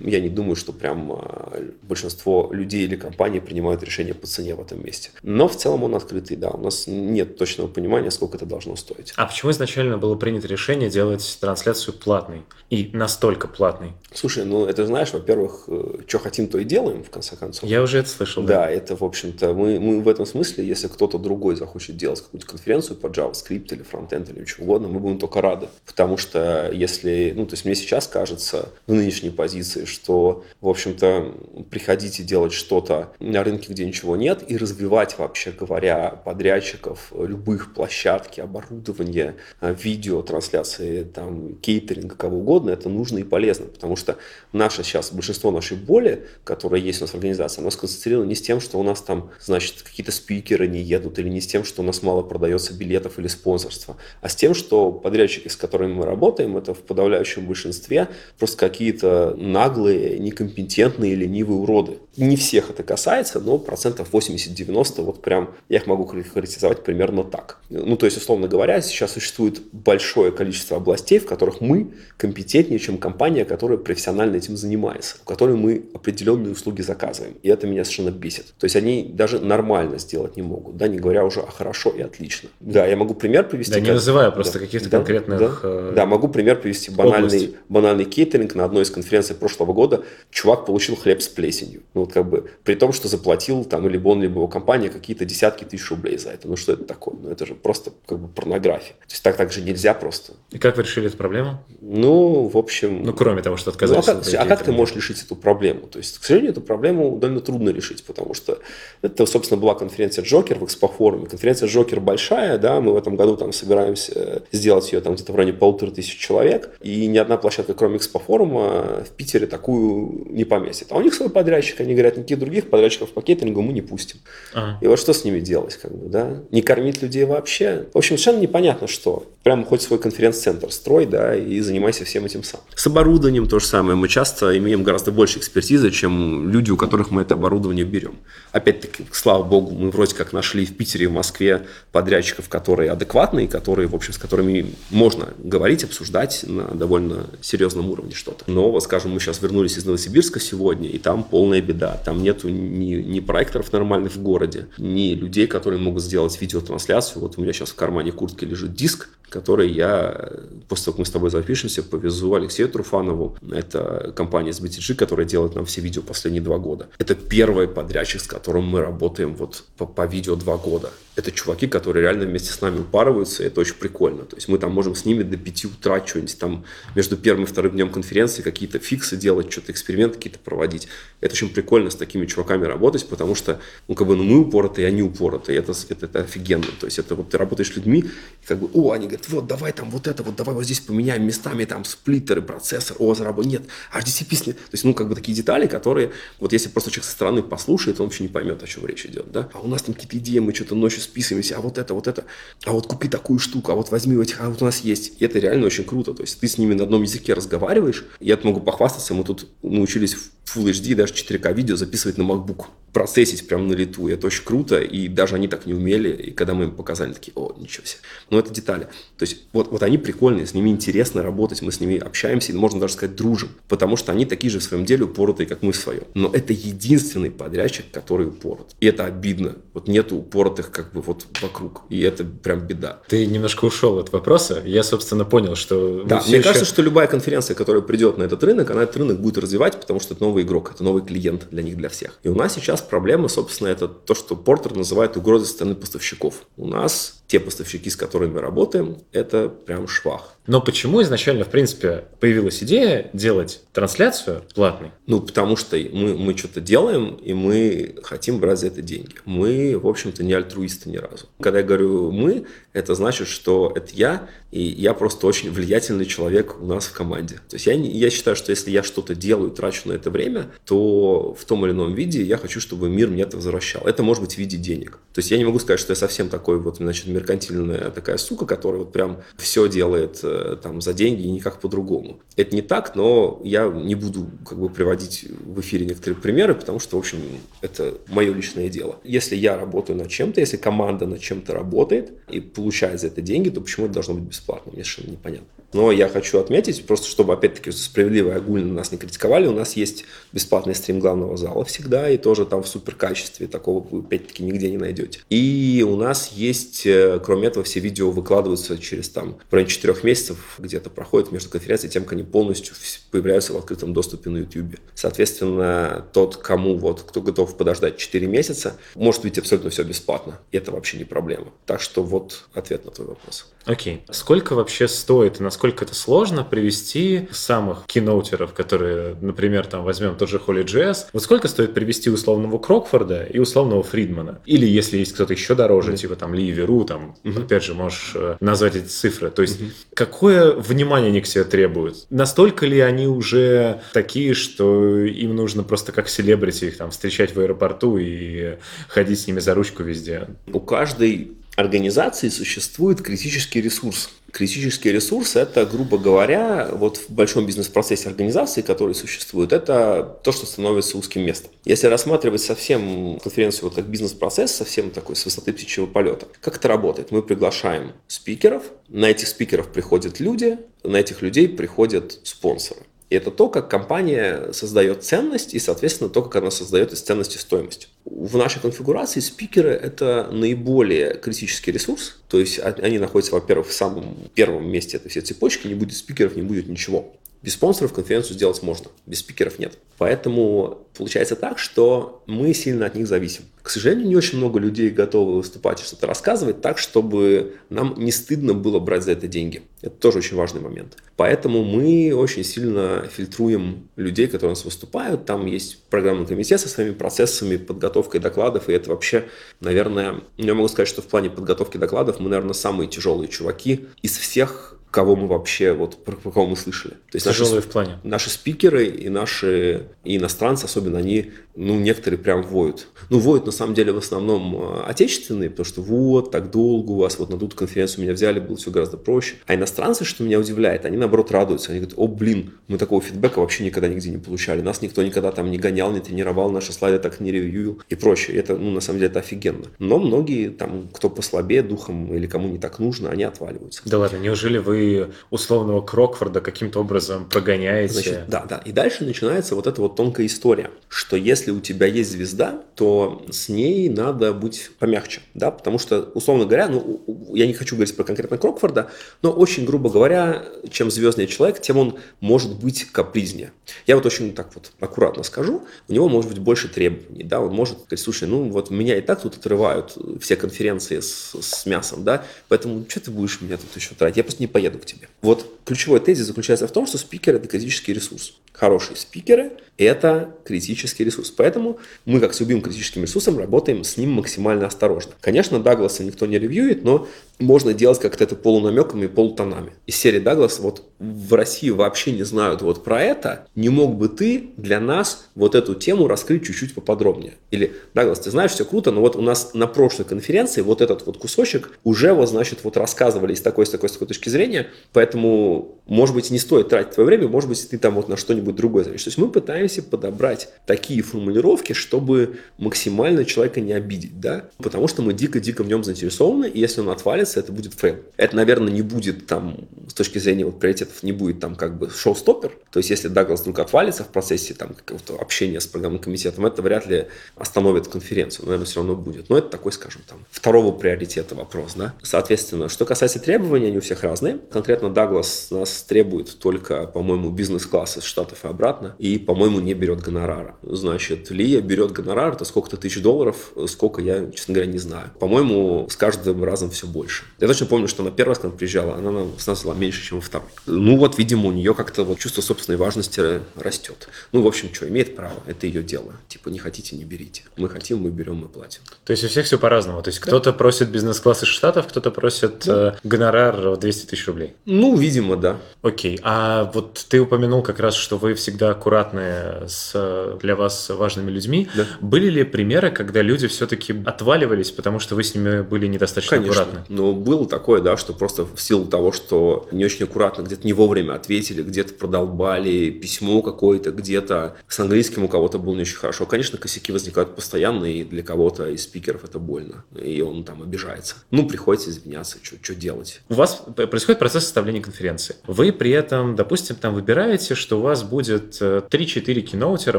я не думаю, что прям э, большинство людей или компаний принимают решение по цене в этом месте. Но в целом он открытый, да. У нас нет точного понимания, сколько это должно стоить. А почему изначально было принято решение делать трансляцию платной? И настолько платной? Слушай, ну это знаешь, во-первых, что хотим, то и делаем, в конце концов. Я уже это слышал. Да, это, в общем-то, мы, мы в этом смысле, если кто-то другой захочет делать какую-то конференцию по JavaScript или фронтенд или чего угодно, мы будем только рады. Потому что если, ну, то есть мне сейчас кажется в нынешней позиции, что, в общем-то, приходите делать что-то на рынке, где ничего нет, и развивать, вообще говоря, подрядчиков любых площадки, оборудования, э, видео, трансляции, там, кейтеринга, кого угодно, это нужно и полезно, потому что наше сейчас, большинство нашей боли, которая есть у нас в организации, оно сконцентрировано не с тем, что у нас там, значит, какие-то спикеры не едут, или не с тем, что у нас мало продается билетов или спонсорства, а с тем, что подрядчики, с которыми мы работаем, это в подавляющем большинстве просто какие-то наглые, некомпетентные, ленивые уроды. Не всех это касается, но процентов 80-90, вот прям я их могу характеризовать примерно так. Ну, то есть, условно говоря, сейчас существует большое количество областей, в которых мы компетентнее, чем компания, которая профессионально этим занимается, у которой мы определенные услуги заказываем. И это меня совершенно бесит. То есть, они даже нормально сделать не могут, да, не говоря уже о хорошо и отлично. Да, я могу пример привести. Да, не как- просто Да, каких-то да, конкретных, Да, э, да, могу пример привести. Банальный, банальный кейтеринг на одной из конференций прошлого года. Чувак получил хлеб с плесенью. Ну, вот как бы, при том, что заплатил там либо он, либо его компания какие-то десятки тысяч рублей за это. Ну, что это такое? Ну, это же просто как бы порнография. То есть так, так же нельзя просто. И как вы решили эту проблему? Ну, в общем... Ну, кроме того, что Ну, а отказались как, от а как ты можешь решить эту проблему? То есть, к сожалению, эту проблему довольно трудно решить, потому что это, собственно, была конференция Джокер в экспофоруме. Конференция Джокер большая, да, мы в этом году там собираемся сделать ее там где-то в районе полутора тысяч человек, и ни одна площадка, кроме экспофорума, в Питере такую не поместит. А у них свой подрядчик, они говорят, никаких других подрядчиков по кейтерингу мы не пустим. Ага. И вот что с ними делать, как бы, да? Не кормить людей вообще? В общем, совершенно непонятно, что. Прямо хоть свой конференц-центр строй, да, и занимайся всем этим сам. С оборудованием то же самое. Мы часто имеем гораздо больше экспертизы, чем люди, у которых мы это оборудование берем. Опять-таки, слава богу, мы вроде как нашли в Питере и в Москве подрядчиков, которые адекватные, которые, в общем, с которыми можно говорить, обсуждать на довольно серьезном уровне что-то. Но, вот, скажем, мы сейчас вернулись из Новосибирска сегодня, и там полная беда. Там нету ни, ни проекторов нормальных в городе, ни людей, которые могут сделать видеотрансляцию. Вот у меня сейчас в кармане куртки лежит диск, который я, после того, как мы с тобой запишемся, повезу Алексею Труфанову. Это компания из BTG, которая делает нам все видео последние два года. Это первый подрядчик, с которым мы работаем вот по, по видео два года. Это чуваки, которые реально вместе с нами упарываются, и это очень прикольно. То есть мы там можем с ними до 5 утра что-нибудь там между первым и вторым днем конференции какие-то фиксы делать, что-то эксперименты какие-то проводить. Это очень прикольно с такими чуваками работать, потому что, ну, как бы, ну, мы упоротые, они упоротые. Это, это, это офигенно. То есть это вот ты работаешь с людьми, и как бы, о, они говорят, вот, давай там вот это, вот давай вот здесь поменяем местами там сплиттеры, процессор, о, заработал, нет, HDCP. То есть, ну, как бы такие детали, которые, вот если просто человек со стороны послушает, он вообще не поймет, о чем речь идет, да. А у нас там какие-то идеи, мы что-то ночью списываемся, а вот это, вот это, а вот купи такую штуку, а вот возьми этих, а вот у нас есть. И это реально очень круто. То есть ты с ними на одном языке разговариваешь. Я могу похвастаться, мы тут научились в Full HD, даже 4К видео записывать на MacBook процессить прямо на лету. И это очень круто, и даже они так не умели. И когда мы им показали, такие, о, ничего себе. Но это детали. То есть вот, вот они прикольные, с ними интересно работать, мы с ними общаемся, и можно даже сказать дружим, потому что они такие же в своем деле упоротые, как мы в своем. Но это единственный подрядчик, который упорот. И это обидно. Вот нету упоротых как бы вот вокруг. И это прям беда. Ты немножко ушел от вопроса. Я, собственно, понял, что... Да, мне еще... кажется, что любая конференция, которая придет на этот рынок, она этот рынок будет развивать, потому что это новый игрок, это новый клиент для них, для всех. И у нас сейчас проблема, собственно, это то, что Портер называет угрозой стороны поставщиков. У нас те поставщики, с которыми мы работаем, это прям швах. Но почему изначально, в принципе, появилась идея делать трансляцию платной? Ну, потому что мы, мы что-то делаем, и мы хотим брать за это деньги. Мы, в общем-то, не альтруисты ни разу. Когда я говорю «мы», это значит, что это я, и я просто очень влиятельный человек у нас в команде. То есть я, я считаю, что если я что-то делаю, трачу на это время, то в том или ином виде я хочу, чтобы мир мне это возвращал. Это может быть в виде денег. То есть я не могу сказать, что я совсем такой вот, значит, меркантильная такая сука, которая вот прям все делает э, там за деньги и никак по-другому. Это не так, но я не буду как бы приводить в эфире некоторые примеры, потому что, в общем, это мое личное дело. Если я работаю над чем-то, если команда над чем-то работает и получает за это деньги, то почему это должно быть бесплатно? Мне совершенно непонятно. Но я хочу отметить, просто чтобы, опять-таки, справедливо и огульно нас не критиковали, у нас есть бесплатный стрим главного зала всегда, и тоже там в супер качестве, такого вы, опять-таки, нигде не найдете. И у нас есть, э, кроме этого, все видео выкладываются через там в районе 4 месяцев, где-то проходят между конференцией, тем, как они полностью появляются в открытом доступе на YouTube. Соответственно, тот, кому вот, кто готов подождать 4 месяца, может быть абсолютно все бесплатно. И это вообще не проблема. Так что вот ответ на твой вопрос. Окей. Сколько вообще стоит и насколько это сложно привести самых киноутеров, которые, например, там возьмем тот же Holy.js, вот сколько стоит привести условного Крокфорда и условного Фридмана? Или если есть кто-то еще дороже, mm-hmm. типа там Ли Веру, там, mm-hmm. опять же, можешь э, назвать эти цифры. То есть, mm-hmm. какое внимание они к себе требуют? Настолько ли они уже такие, что им нужно просто как селебрити их там встречать в аэропорту и ходить с ними за ручку везде? У каждой организации существует критический ресурс. Критический ресурс – это, грубо говоря, вот в большом бизнес-процессе организации, который существует, это то, что становится узким местом. Если рассматривать совсем конференцию вот как бизнес-процесс, совсем такой с высоты птичьего полета, как это работает? Мы приглашаем спикеров, на этих спикеров приходят люди, на этих людей приходят спонсоры. Это то, как компания создает ценность и, соответственно, то, как она создает из ценности стоимость. В нашей конфигурации спикеры – это наиболее критический ресурс. То есть они находятся, во-первых, в самом первом месте этой всей цепочки. Не будет спикеров, не будет ничего. Без спонсоров конференцию сделать можно, без спикеров нет. Поэтому получается так, что мы сильно от них зависим. К сожалению, не очень много людей готовы выступать и что-то рассказывать так, чтобы нам не стыдно было брать за это деньги. Это тоже очень важный момент. Поэтому мы очень сильно фильтруем людей, которые у нас выступают. Там есть программный комитет со своими процессами, подготовкой докладов. И это вообще, наверное, я могу сказать, что в плане подготовки докладов мы, наверное, самые тяжелые чуваки из всех кого мы вообще, вот про, про кого мы слышали. То есть Тяжелые наши, в плане. Наши спикеры и наши и иностранцы, особенно они, ну, некоторые прям воют. Ну, воют на самом деле в основном э, отечественные, потому что вот, так долго у вас, вот на тут конференцию меня взяли, было все гораздо проще. А иностранцы, что меня удивляет, они наоборот радуются. Они говорят, о, блин, мы такого фидбэка вообще никогда нигде не получали. Нас никто никогда там не гонял, не тренировал, наши слайды так не ревьюил и прочее. Это, ну, на самом деле, это офигенно. Но многие там, кто послабее духом или кому не так нужно, они отваливаются. Да ладно, неужели вы условного Крокфорда каким-то образом прогоняете? Значит, да, да. И дальше начинается вот эта вот тонкая история, что если у тебя есть звезда, то с ней надо быть помягче, да, потому что, условно говоря, ну, я не хочу говорить про конкретно Крокфорда, но очень грубо говоря, чем звездный человек, тем он может быть капризнее. Я вот очень так вот аккуратно скажу, у него может быть больше требований, да, он может сказать, слушай, ну вот меня и так тут отрывают все конференции с, с мясом, да, поэтому что ты будешь меня тут еще тратить, я просто не поеду к тебе. Вот ключевой тезис заключается в том, что спикер – это критический ресурс. Хорошие спикеры – это критический ресурс. Поэтому мы, как с любым критическим ресурсом, работаем с ним максимально осторожно. Конечно, Дагласа никто не ревьюет, но можно делать как-то это полунамеками и полутонами. Из серии Даглас вот в России вообще не знают вот про это. Не мог бы ты для нас вот эту тему раскрыть чуть-чуть поподробнее? Или, Даглас, ты знаешь, все круто, но вот у нас на прошлой конференции вот этот вот кусочек уже вот, значит, вот рассказывали с такой, с такой, с такой точки зрения, поэтому, может быть, не стоит тратить твое время, может быть, ты там вот на что-нибудь другое знаешь. То есть мы пытаемся подобрать такие формулировки, чтобы максимально человека не обидеть, да, потому что мы дико-дико в нем заинтересованы, и если он отвалится, это будет fail. Это, наверное, не будет там, с точки зрения вот приоритетов, не будет там как бы show-stopper, то есть если Даглас вдруг отвалится в процессе там какого-то общения с программным комитетом, это вряд ли остановит конференцию, наверное, все равно будет. Но это такой, скажем, там, второго приоритета вопрос, да. Соответственно, что касается требований, они у всех разные. Конкретно Даглас нас требует только, по-моему, бизнес-класса из Штатов и обратно, и, по-моему, не берет гонорара. Значит, Лея берет гонорар, это сколько-то тысяч долларов, сколько я, честно говоря, не знаю. По-моему, с каждым разом все больше. Я точно помню, что на первый раз, когда приезжала, она нам с нас была меньше, чем во второй. Ну вот, видимо, у нее как-то вот чувство собственной важности растет. Ну, в общем, что, имеет право, это ее дело. Типа, не хотите, не берите. Мы хотим, мы берем, мы платим. То есть у всех все по-разному. То есть да. кто-то просит бизнес-класс из Штатов, кто-то просит да. э, гонорар 200 тысяч рублей. Ну, видимо, да. Окей. А вот ты упомянул как раз, что вы всегда аккуратны с для вас важными людьми. Да. Были ли примеры, когда люди все-таки отваливались, потому что вы с ними были недостаточно Конечно. аккуратны? Ну, было такое, да, что просто в силу того, что не очень аккуратно, где-то не вовремя ответили, где-то продолбали письмо какое-то, где-то с английским у кого-то было не очень хорошо. Конечно, косяки возникают постоянно, и для кого-то из спикеров это больно, и он там обижается. Ну, приходится извиняться, что делать. У вас происходит процесс составления конференции. Вы при этом, допустим, там выбираете, что у вас будет 3-4 э, киноутера,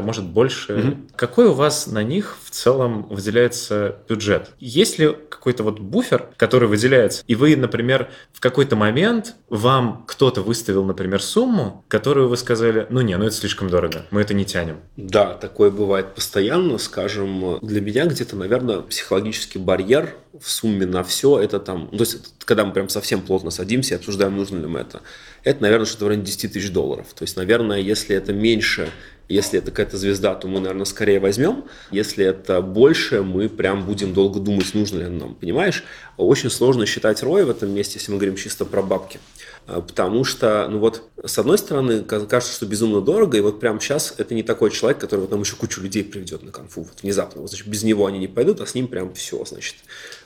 может больше. Mm-hmm. Какой у вас на них в целом выделяется бюджет? Есть ли какой-то вот буфер, который выделяется, и вы, например, в какой-то момент вам кто-то выставил, например, сумму, которую вы сказали, ну не, ну это слишком дорого, мы это не тянем. Да, такое бывает постоянно, скажем, для меня где-то, наверное, психологический барьер в сумме на все, это там, ну, то есть, когда мы прям совсем плотно садимся и обсуждаем, нужно ли мы это, это, наверное, что-то в районе 10 тысяч долларов. То есть, наверное, если это меньше, если это какая-то звезда, то мы, наверное, скорее возьмем. Если это больше, мы прям будем долго думать, нужно ли нам, понимаешь? Очень сложно считать рой в этом месте, если мы говорим чисто про бабки. А, потому что, ну вот, с одной стороны, кажется, что безумно дорого, и вот прямо сейчас это не такой человек, который вот нам еще кучу людей приведет на конфу, вот внезапно. Вот, значит, без него они не пойдут, а с ним прям все, значит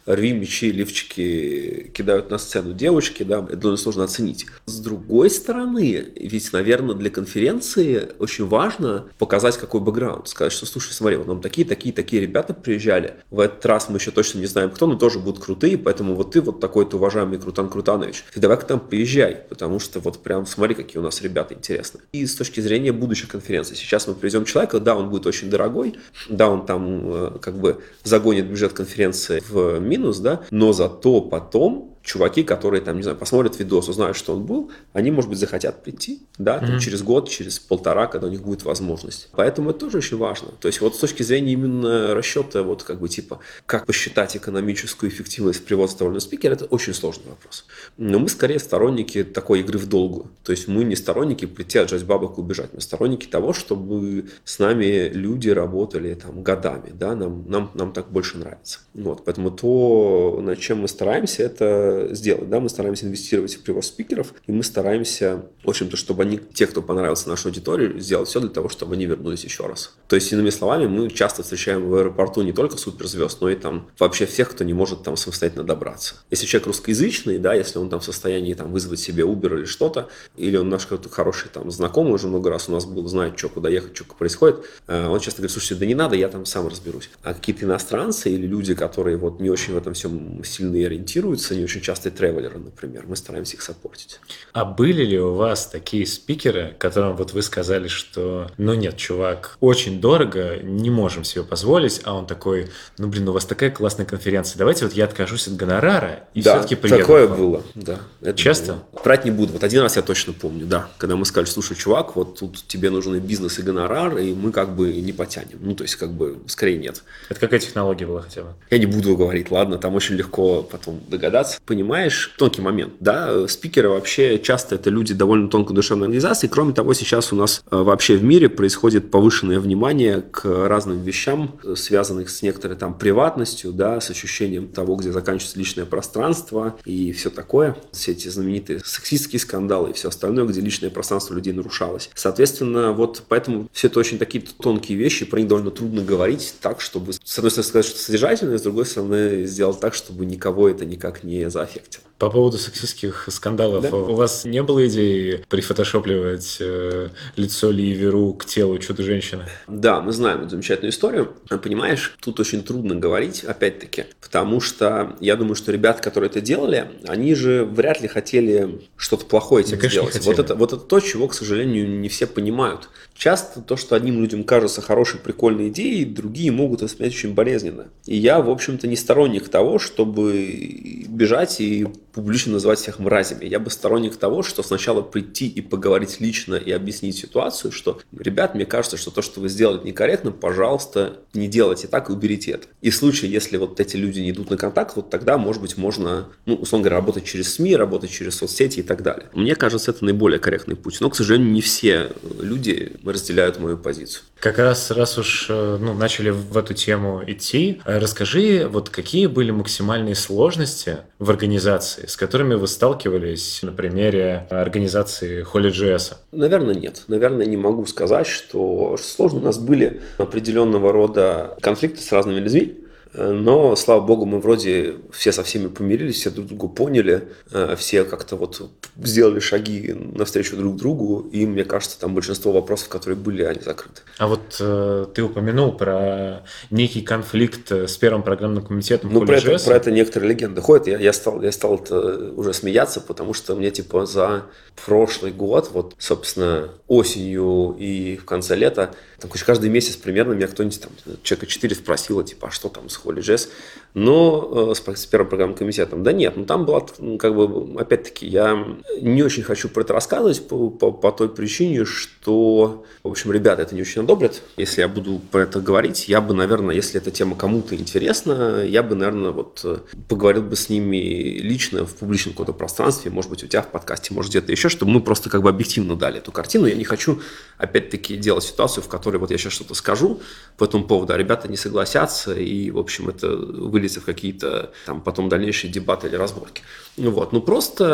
рви, мечи, лифчики кидают на сцену девочки, да, это довольно сложно оценить. С другой стороны, ведь, наверное, для конференции очень важно показать какой бэкграунд, сказать, что, слушай, смотри, вот нам такие, такие, такие ребята приезжали, в этот раз мы еще точно не знаем кто, но тоже будут крутые, поэтому вот ты вот такой-то уважаемый Крутан Крутанович, ты давай к нам приезжай, потому что вот прям смотри, какие у нас ребята интересные. И с точки зрения будущей конференции, сейчас мы привезем человека, да, он будет очень дорогой, да, он там э, как бы загонит бюджет конференции в минус, минус, да, но зато потом чуваки, которые там, не знаю, посмотрят видос, узнают, что он был, они, может быть, захотят прийти, да, там, mm-hmm. через год, через полтора, когда у них будет возможность. Поэтому это тоже очень важно. То есть вот с точки зрения именно расчета, вот как бы типа, как посчитать экономическую эффективность приводства того спикера, это очень сложный вопрос. Но мы скорее сторонники такой игры в долгую. То есть мы не сторонники прийти, отжать бабок и убежать. Мы сторонники того, чтобы с нами люди работали там годами, да, нам, нам, нам так больше нравится. Вот, поэтому то, над чем мы стараемся, это это сделать. Да? Мы стараемся инвестировать в привоз спикеров, и мы стараемся, в общем-то, чтобы они, те, кто понравился нашей аудитории, сделать все для того, чтобы они вернулись еще раз. То есть, иными словами, мы часто встречаем в аэропорту не только суперзвезд, но и там вообще всех, кто не может там самостоятельно добраться. Если человек русскоязычный, да, если он там в состоянии там вызвать себе Uber или что-то, или он наш какой-то хороший там знакомый уже много раз у нас был, знает, что, куда ехать, что происходит, э, он часто говорит, слушайте, да не надо, я там сам разберусь. А какие-то иностранцы или люди, которые вот не очень в этом всем сильно ориентируются, не очень частые тревелеры, например, мы стараемся их саппортить. А были ли у вас такие спикеры, которым вот вы сказали, что, ну нет, чувак, очень дорого, не можем себе позволить, а он такой, ну блин, у вас такая классная конференция, давайте вот я откажусь от гонорара и да, все-таки приеду. такое было, да. Это Часто? Было. Брать не буду. Вот один раз я точно помню, да, когда мы сказали, слушай, чувак, вот тут тебе нужны бизнес и гонорар, и мы как бы не потянем. Ну, то есть, как бы, скорее нет. Это какая технология была хотя бы? Я не буду говорить, ладно, там очень легко потом догадаться. Понимаешь, тонкий момент, да, спикеры вообще часто это люди довольно тонко душевной организации. Кроме того, сейчас у нас э, вообще в мире происходит повышенное внимание к разным вещам, э, связанных с некоторой там приватностью, да, с ощущением того, где заканчивается личное пространство и все такое. Все эти знаменитые сексистские скандалы и все остальное, где личное пространство людей нарушалось. Соответственно, вот поэтому все это очень такие тонкие вещи, про них довольно трудно говорить так, чтобы, с одной стороны, сказать, что содержательно, с другой стороны, сделать так, чтобы никого это никак не заэффектило. По поводу сексистских скандалов, да? у вас не было идеи прифотошопливать э, лицо Ливеру к телу чудо-женщины? Да, мы знаем эту замечательную историю. Понимаешь, тут очень трудно говорить, опять-таки, потому что я думаю, что ребята, которые это делали, они же вряд ли хотели что-то плохое этим да, сделать. Вот это, вот это то, чего, к сожалению, не все понимают. Часто то, что одним людям кажется хорошей, прикольной идеей, другие могут воспринять очень болезненно. И я, в общем-то, не сторонник того, чтобы бежать и публично называть всех мразями. Я бы сторонник того, что сначала прийти и поговорить лично и объяснить ситуацию, что, ребят, мне кажется, что то, что вы сделали некорректно, пожалуйста, не делайте так и уберите это. И в случае, если вот эти люди не идут на контакт, вот тогда, может быть, можно, ну, условно говоря, работать через СМИ, работать через соцсети и так далее. Мне кажется, это наиболее корректный путь. Но, к сожалению, не все люди разделяют мою позицию. Как раз, раз уж э, ну, начали в эту тему идти, э, расскажи, вот какие были максимальные сложности в организации, с которыми вы сталкивались на примере организации HolyJS? Наверное, нет. Наверное, не могу сказать, что сложно. У нас были определенного рода конфликты с разными людьми, но, слава богу, мы вроде все со всеми помирились, все друг другу поняли, э, все как-то вот сделали шаги навстречу друг другу, и мне кажется, там большинство вопросов, которые были, они закрыты. А вот э, ты упомянул про некий конфликт с первым программным комитетом Ну, про это, про это некоторые легенды ходят. Я, я, стал, я стал это уже смеяться, потому что мне типа за прошлый год, вот, собственно, осенью и в конце лета, там, каждый месяц примерно меня кто-нибудь там, человека 4 спросила, типа, а что там с Холли Джесс? Но э, с, с первым программным комитетом, да нет, ну там была, как бы, опять-таки, я не очень хочу про это рассказывать по, по, по той причине, что, в общем, ребята это не очень одобрят. Если я буду про это говорить, я бы, наверное, если эта тема кому-то интересна, я бы, наверное, вот э, поговорил бы с ними лично в публичном каком-то пространстве, может быть, у тебя в подкасте, может, где-то еще, чтобы мы просто как бы объективно дали эту картину. Я не хочу, опять-таки, делать ситуацию, в которой вот я сейчас что-то скажу по этому поводу, а ребята не согласятся, и, в общем, это выльется в какие-то там потом дальнейшие дебаты или разборки. Ну вот, ну просто,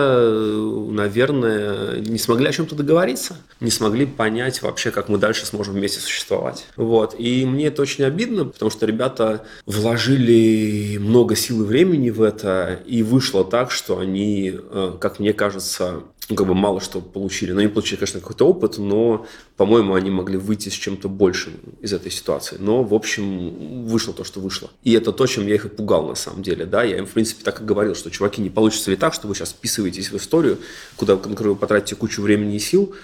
наверное, не смогли о чем-то договориться, не смогли понять вообще, как мы дальше сможем вместе существовать. Вот, и мне это очень обидно, потому что ребята вложили много сил и времени в это, и вышло так, что они, э, как мне кажется, ну, как бы мало что получили. Но они получили, конечно, какой-то опыт, но, по-моему, они могли выйти с чем-то большим из этой ситуации. Но, в общем, вышло то, что вышло. И это то, чем я их и пугал, на самом деле. Да? Я им, в принципе, так и говорил, что, чуваки, не получится ли так, что вы сейчас вписываетесь в историю, куда, на которую вы потратите кучу времени и сил,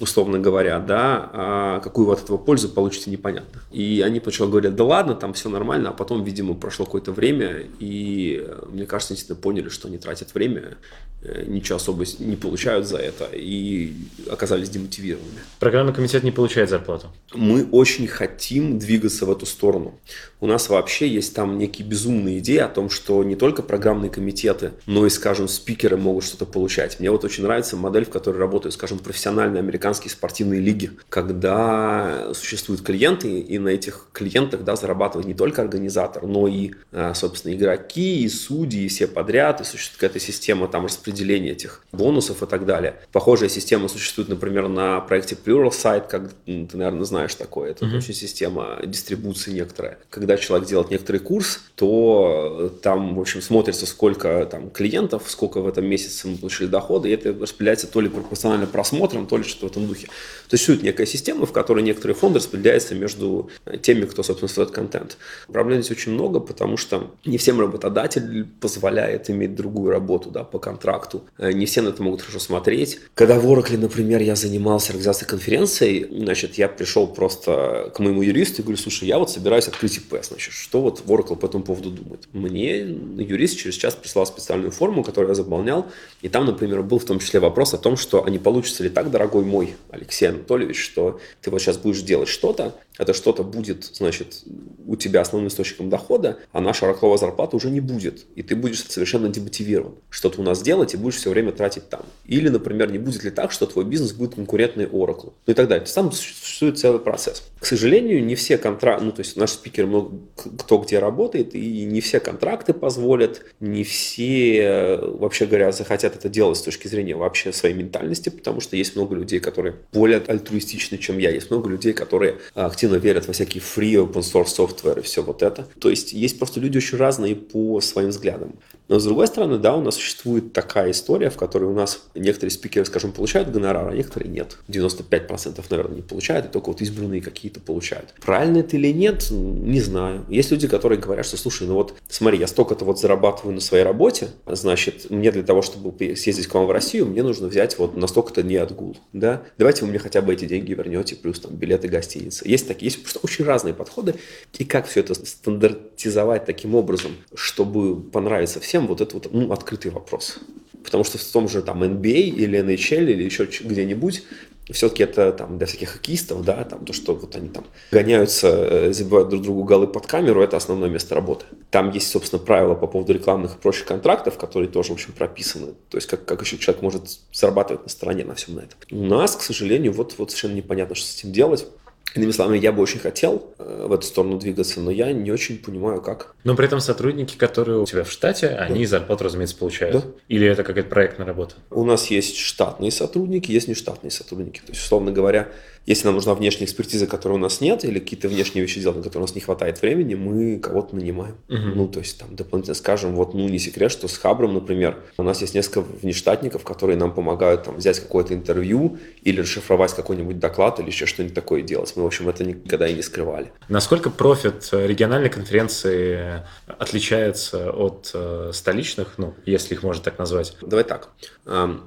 условно говоря, да, а какую вы от этого пользу получите, непонятно. И они сначала говорят, да ладно, там все нормально, а потом, видимо, прошло какое-то время, и мне кажется, они действительно поняли, что они тратят время, э, ничего особо не получают за это и оказались демотивированными. Программный комитет не получает зарплату? Мы очень хотим двигаться в эту сторону. У нас вообще есть там некие безумные идеи о том, что не только программные комитеты, но и, скажем, спикеры могут что-то получать. Мне вот очень нравится модель, в которой работают, скажем, профессиональные американские спортивные лиги, когда существуют клиенты, и на этих клиентах да, зарабатывает не только организатор, но и, э, собственно, игроки, и судьи, и все подряд, и существует какая-то система там распределения этих бонусов и так далее. Похожая система существует, например, на проекте Pluralsight, как ты, наверное, знаешь такое. Это mm-hmm. очень система дистрибуции некоторая. Когда человек делает некоторый курс, то там, в общем, смотрится, сколько там клиентов, сколько в этом месяце мы получили доходы, и это распределяется то ли пропорционально просмотрам, то ли что-то этом духе. То есть существует некая система, в которой некоторые фонды распределяются между теми, кто, собственно, создает контент. Проблем здесь очень много, потому что не всем работодатель позволяет иметь другую работу да, по контракту. Не все на это могут хорошо смотреть. Когда в Oracle, например, я занимался организацией конференции, значит, я пришел просто к моему юристу и говорю, слушай, я вот собираюсь открыть ИП, значит, что вот Oracle по этому поводу думает? Мне юрист через час прислал специальную форму, которую я заполнял, и там, например, был в том числе вопрос о том, что а не получится ли так, дорогой мой Алексей Анатольевич, что ты вот сейчас будешь делать что-то, это что-то будет, значит, у тебя основным источником дохода, а наша раковая зарплата уже не будет. И ты будешь совершенно демотивирован что-то у нас делать и будешь все время тратить там. Или, например, не будет ли так, что твой бизнес будет конкурентный Oracle. Ну и так далее. Там существует целый процесс. К сожалению, не все контракты, ну то есть наш спикер много кто где работает, и не все контракты позволят, не все, вообще говоря, захотят это делать с точки зрения вообще своей ментальности, потому что есть много людей, которые более альтруистичны, чем я. Есть много людей, которые активно активно верят во всякие free open source software и все вот это. То есть есть просто люди очень разные по своим взглядам. Но с другой стороны, да, у нас существует такая история, в которой у нас некоторые спикеры, скажем, получают гонорар, а некоторые нет. 95% наверное не получают, и только вот избранные какие-то получают. Правильно это или нет, не знаю. Есть люди, которые говорят, что слушай, ну вот смотри, я столько-то вот зарабатываю на своей работе, значит, мне для того, чтобы съездить к вам в Россию, мне нужно взять вот на столько-то не отгул, да? Давайте вы мне хотя бы эти деньги вернете, плюс там билеты гостиницы. Есть такие, есть просто очень разные подходы. И как все это стандартизовать таким образом, чтобы понравиться всем, вот это вот ну, открытый вопрос. Потому что в том же там NBA или NHL или еще где-нибудь все-таки это там для всяких хоккеистов, да, там то, что вот они там гоняются, э, забивают друг другу голы под камеру, это основное место работы. Там есть, собственно, правила по поводу рекламных и прочих контрактов, которые тоже, в общем, прописаны. То есть, как, как еще человек может зарабатывать на стороне на всем на этом. У нас, к сожалению, вот, вот совершенно непонятно, что с этим делать. Иными словами, я бы очень хотел э, в эту сторону двигаться, но я не очень понимаю, как. Но при этом сотрудники, которые у тебя в штате, они да. зарплату, разумеется, получают. Да. Или это какая-то проектная работа? У нас есть штатные сотрудники, есть нештатные сотрудники. То есть, условно говоря, если нам нужна внешняя экспертиза, которой у нас нет, или какие-то внешние вещи делать, на которые у нас не хватает времени, мы кого-то нанимаем. Угу. Ну, то есть, там, дополнительно скажем, вот, ну, не секрет, что с Хабром, например, у нас есть несколько внештатников, которые нам помогают там взять какое-то интервью или расшифровать какой-нибудь доклад или еще что-нибудь такое делать. Мы, в общем, это никогда и не скрывали. Насколько профит региональной конференции отличается от э, столичных, ну, если их можно так назвать? Давай так.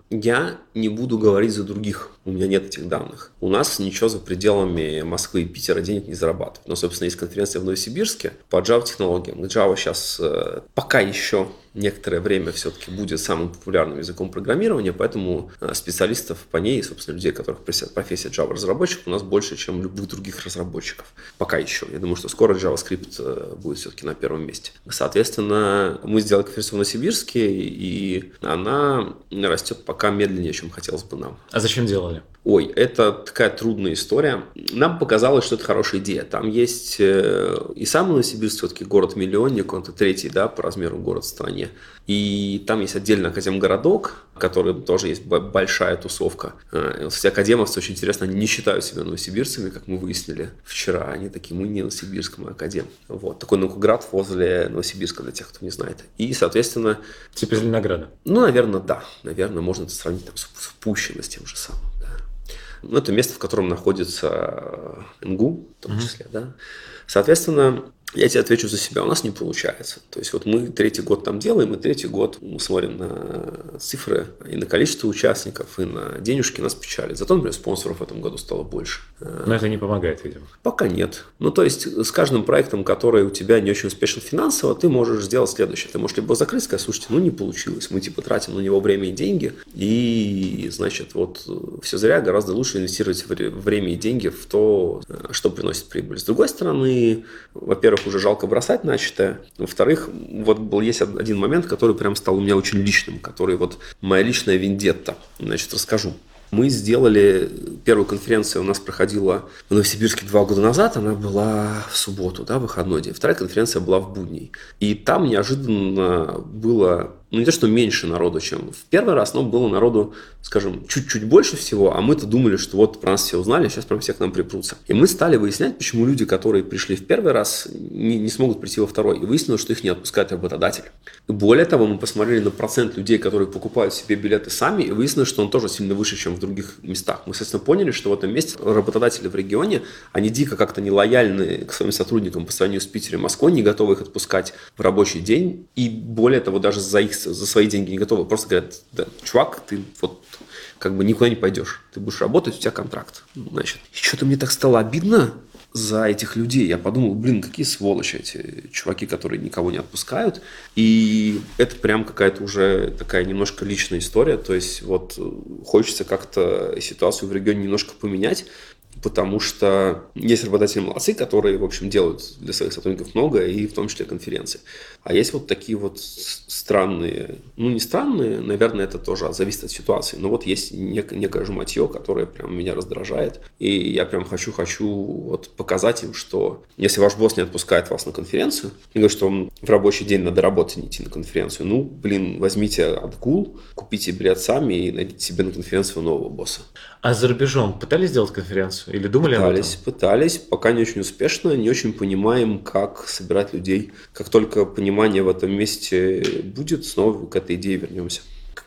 Я не буду говорить за других, у меня нет этих данных. У нас ничего за пределами Москвы и Питера денег не зарабатывает. Но, собственно, есть конференция в Новосибирске по Java технологиям. Java сейчас э, пока еще некоторое время все-таки будет самым популярным языком программирования, поэтому э, специалистов по ней, собственно, людей, которых профессия Java разработчик, у нас больше, чем любых других разработчиков. Пока еще. Я думаю, что скоро JavaScript э, будет все-таки на первом месте. Соответственно, мы сделали конференцию в Новосибирске, и она растет пока медленнее, чем хотелось бы нам. А зачем делали? Ой, это такая трудная история. Нам показалось, что это хорошая идея. Там есть э, и сам Новосибирск, все-таки город-миллионник, он это третий, да, по размеру город в стране. И там есть отдельно Академгородок, который тоже есть большая тусовка. Э, все академовцы очень интересно, не считают себя новосибирцами, как мы выяснили вчера. Они такие, мы не Новосибирск, мы Академ. Вот. Такой наукоград возле Новосибирска, для тех, кто не знает. И, соответственно... Типа Зеленограда? Ну, наверное, да. Наверное, можно это сравнить там, с, с Пущино, с тем же самым. Ну, это место, в котором находится МГУ, в том числе, mm-hmm. да. Соответственно, Я тебе отвечу за себя, у нас не получается. То есть вот мы третий год там делаем, и третий год мы смотрим на цифры и на количество участников, и на денежки нас печалит. Зато, например, спонсоров в этом году стало больше. Но это не помогает, видимо. Пока нет. Ну, то есть с каждым проектом, который у тебя не очень успешен финансово, ты можешь сделать следующее. Ты можешь либо закрыть, сказать, слушайте, ну не получилось, мы типа тратим на него время и деньги, и, значит, вот все зря, гораздо лучше инвестировать время и деньги в то, что приносит прибыль. С другой стороны, во-первых, уже жалко бросать начатое. Во-вторых, вот был есть один момент, который прям стал у меня очень личным, который вот моя личная вендетта. Значит, расскажу. Мы сделали первую конференцию, у нас проходила в Новосибирске два года назад, она была в субботу, да, выходной день. Вторая конференция была в будний. И там неожиданно было ну не то, что меньше народу, чем в первый раз, но было народу, скажем, чуть-чуть больше всего, а мы-то думали, что вот про нас все узнали, сейчас прям все к нам припрутся. И мы стали выяснять, почему люди, которые пришли в первый раз, не, не смогут прийти во второй. И выяснилось, что их не отпускает работодатель. И более того, мы посмотрели на процент людей, которые покупают себе билеты сами, и выяснилось, что он тоже сильно выше, чем в других местах. Мы, соответственно, поняли, что в этом месте работодатели в регионе, они дико как-то нелояльны к своим сотрудникам по сравнению с Питером Москвой, не готовы их отпускать в рабочий день, и более того, даже за их за свои деньги не готовы. Просто говорят, да, чувак, ты вот как бы никуда не пойдешь. Ты будешь работать, у тебя контракт. Значит, и что-то мне так стало обидно за этих людей. Я подумал, блин, какие сволочи эти чуваки, которые никого не отпускают. И это прям какая-то уже такая немножко личная история. То есть вот хочется как-то ситуацию в регионе немножко поменять потому что есть работодатели молодцы, которые, в общем, делают для своих сотрудников много, и в том числе конференции. А есть вот такие вот странные, ну не странные, наверное, это тоже зависит от ситуации, но вот есть нек- некое жматье, которое прям меня раздражает, и я прям хочу-хочу вот показать им, что если ваш босс не отпускает вас на конференцию, и говорит, что вам в рабочий день надо работать, не идти на конференцию, ну, блин, возьмите отгул, купите билет сами и найдите себе на конференцию нового босса. А за рубежом пытались сделать конференцию или думали пытались, об этом? Пытались, пока не очень успешно, не очень понимаем, как собирать людей. Как только понимание в этом месте будет, снова к этой идее вернемся.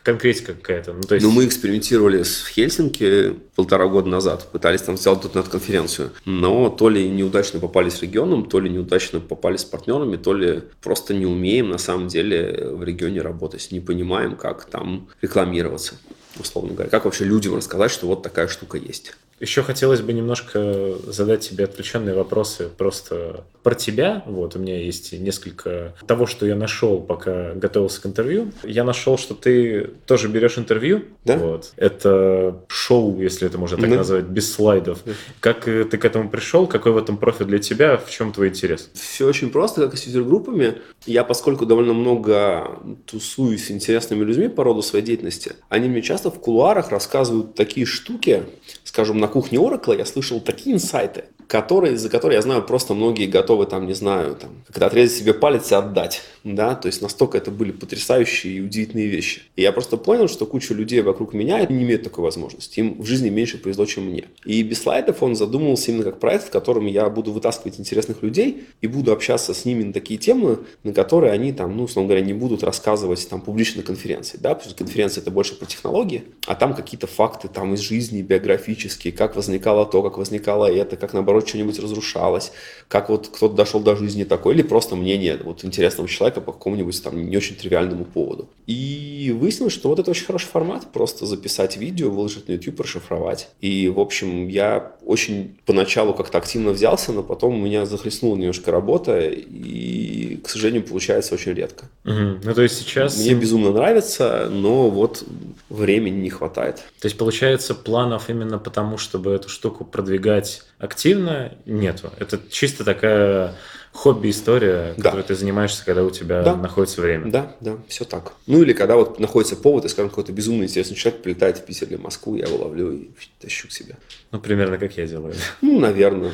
Конкретика какая-то. Ну, то есть... ну, мы экспериментировали с Хельсинки полтора года назад, пытались там сделать тут над конференцию, но то ли неудачно попали с регионом, то ли неудачно попали с партнерами, то ли просто не умеем на самом деле в регионе работать, не понимаем, как там рекламироваться условно говоря. Как вообще людям рассказать, что вот такая штука есть? Еще хотелось бы немножко задать тебе отвлеченные вопросы просто про тебя. Вот, у меня есть несколько того, что я нашел, пока готовился к интервью. Я нашел, что ты тоже берешь интервью. Да? Вот. Это шоу, если это можно так да. назвать, без слайдов. Да. Как ты к этому пришел? Какой в этом профит для тебя? В чем твой интерес? Все очень просто, как и с юзер-группами. Я, поскольку довольно много тусуюсь с интересными людьми по роду своей деятельности, они мне часто в кулуарах рассказывают такие штуки, скажем, на кухне Oracle я слышал такие инсайты, которые, за которые, я знаю, просто многие готовы, там, не знаю, там, когда отрезать себе палец и отдать, да, то есть настолько это были потрясающие и удивительные вещи. И я просто понял, что куча людей вокруг меня не имеют такой возможности, им в жизни меньше повезло, чем мне. И без слайдов он задумывался именно как проект, в котором я буду вытаскивать интересных людей и буду общаться с ними на такие темы, на которые они там, ну, условно говоря, не будут рассказывать там публично на конференции, да, потому что конференция это больше про технологии, а там какие-то факты там из жизни биографические, как возникало то, как возникало это, как наоборот наоборот, что-нибудь разрушалось, как вот кто-то дошел до жизни такой, или просто мнение вот интересного человека по какому-нибудь там не очень тривиальному поводу. И выяснилось, что вот это очень хороший формат, просто записать видео, выложить на YouTube, расшифровать. И, в общем, я очень поначалу как-то активно взялся, но потом у меня захлестнула немножко работа, и, к сожалению, получается очень редко. Угу. Ну, то есть сейчас... Мне безумно нравится, но вот времени не хватает. То есть, получается, планов именно потому, чтобы эту штуку продвигать активно, нету. Это чисто такая хобби-история, да. которой ты занимаешься, когда у тебя да. находится время. Да, да, все так. Ну или когда вот находится повод, и, скажем, какой-то безумно интересный человек прилетает в Питер или Москву, я его ловлю и тащу к себе. Ну, примерно как я делаю. Ну, наверное.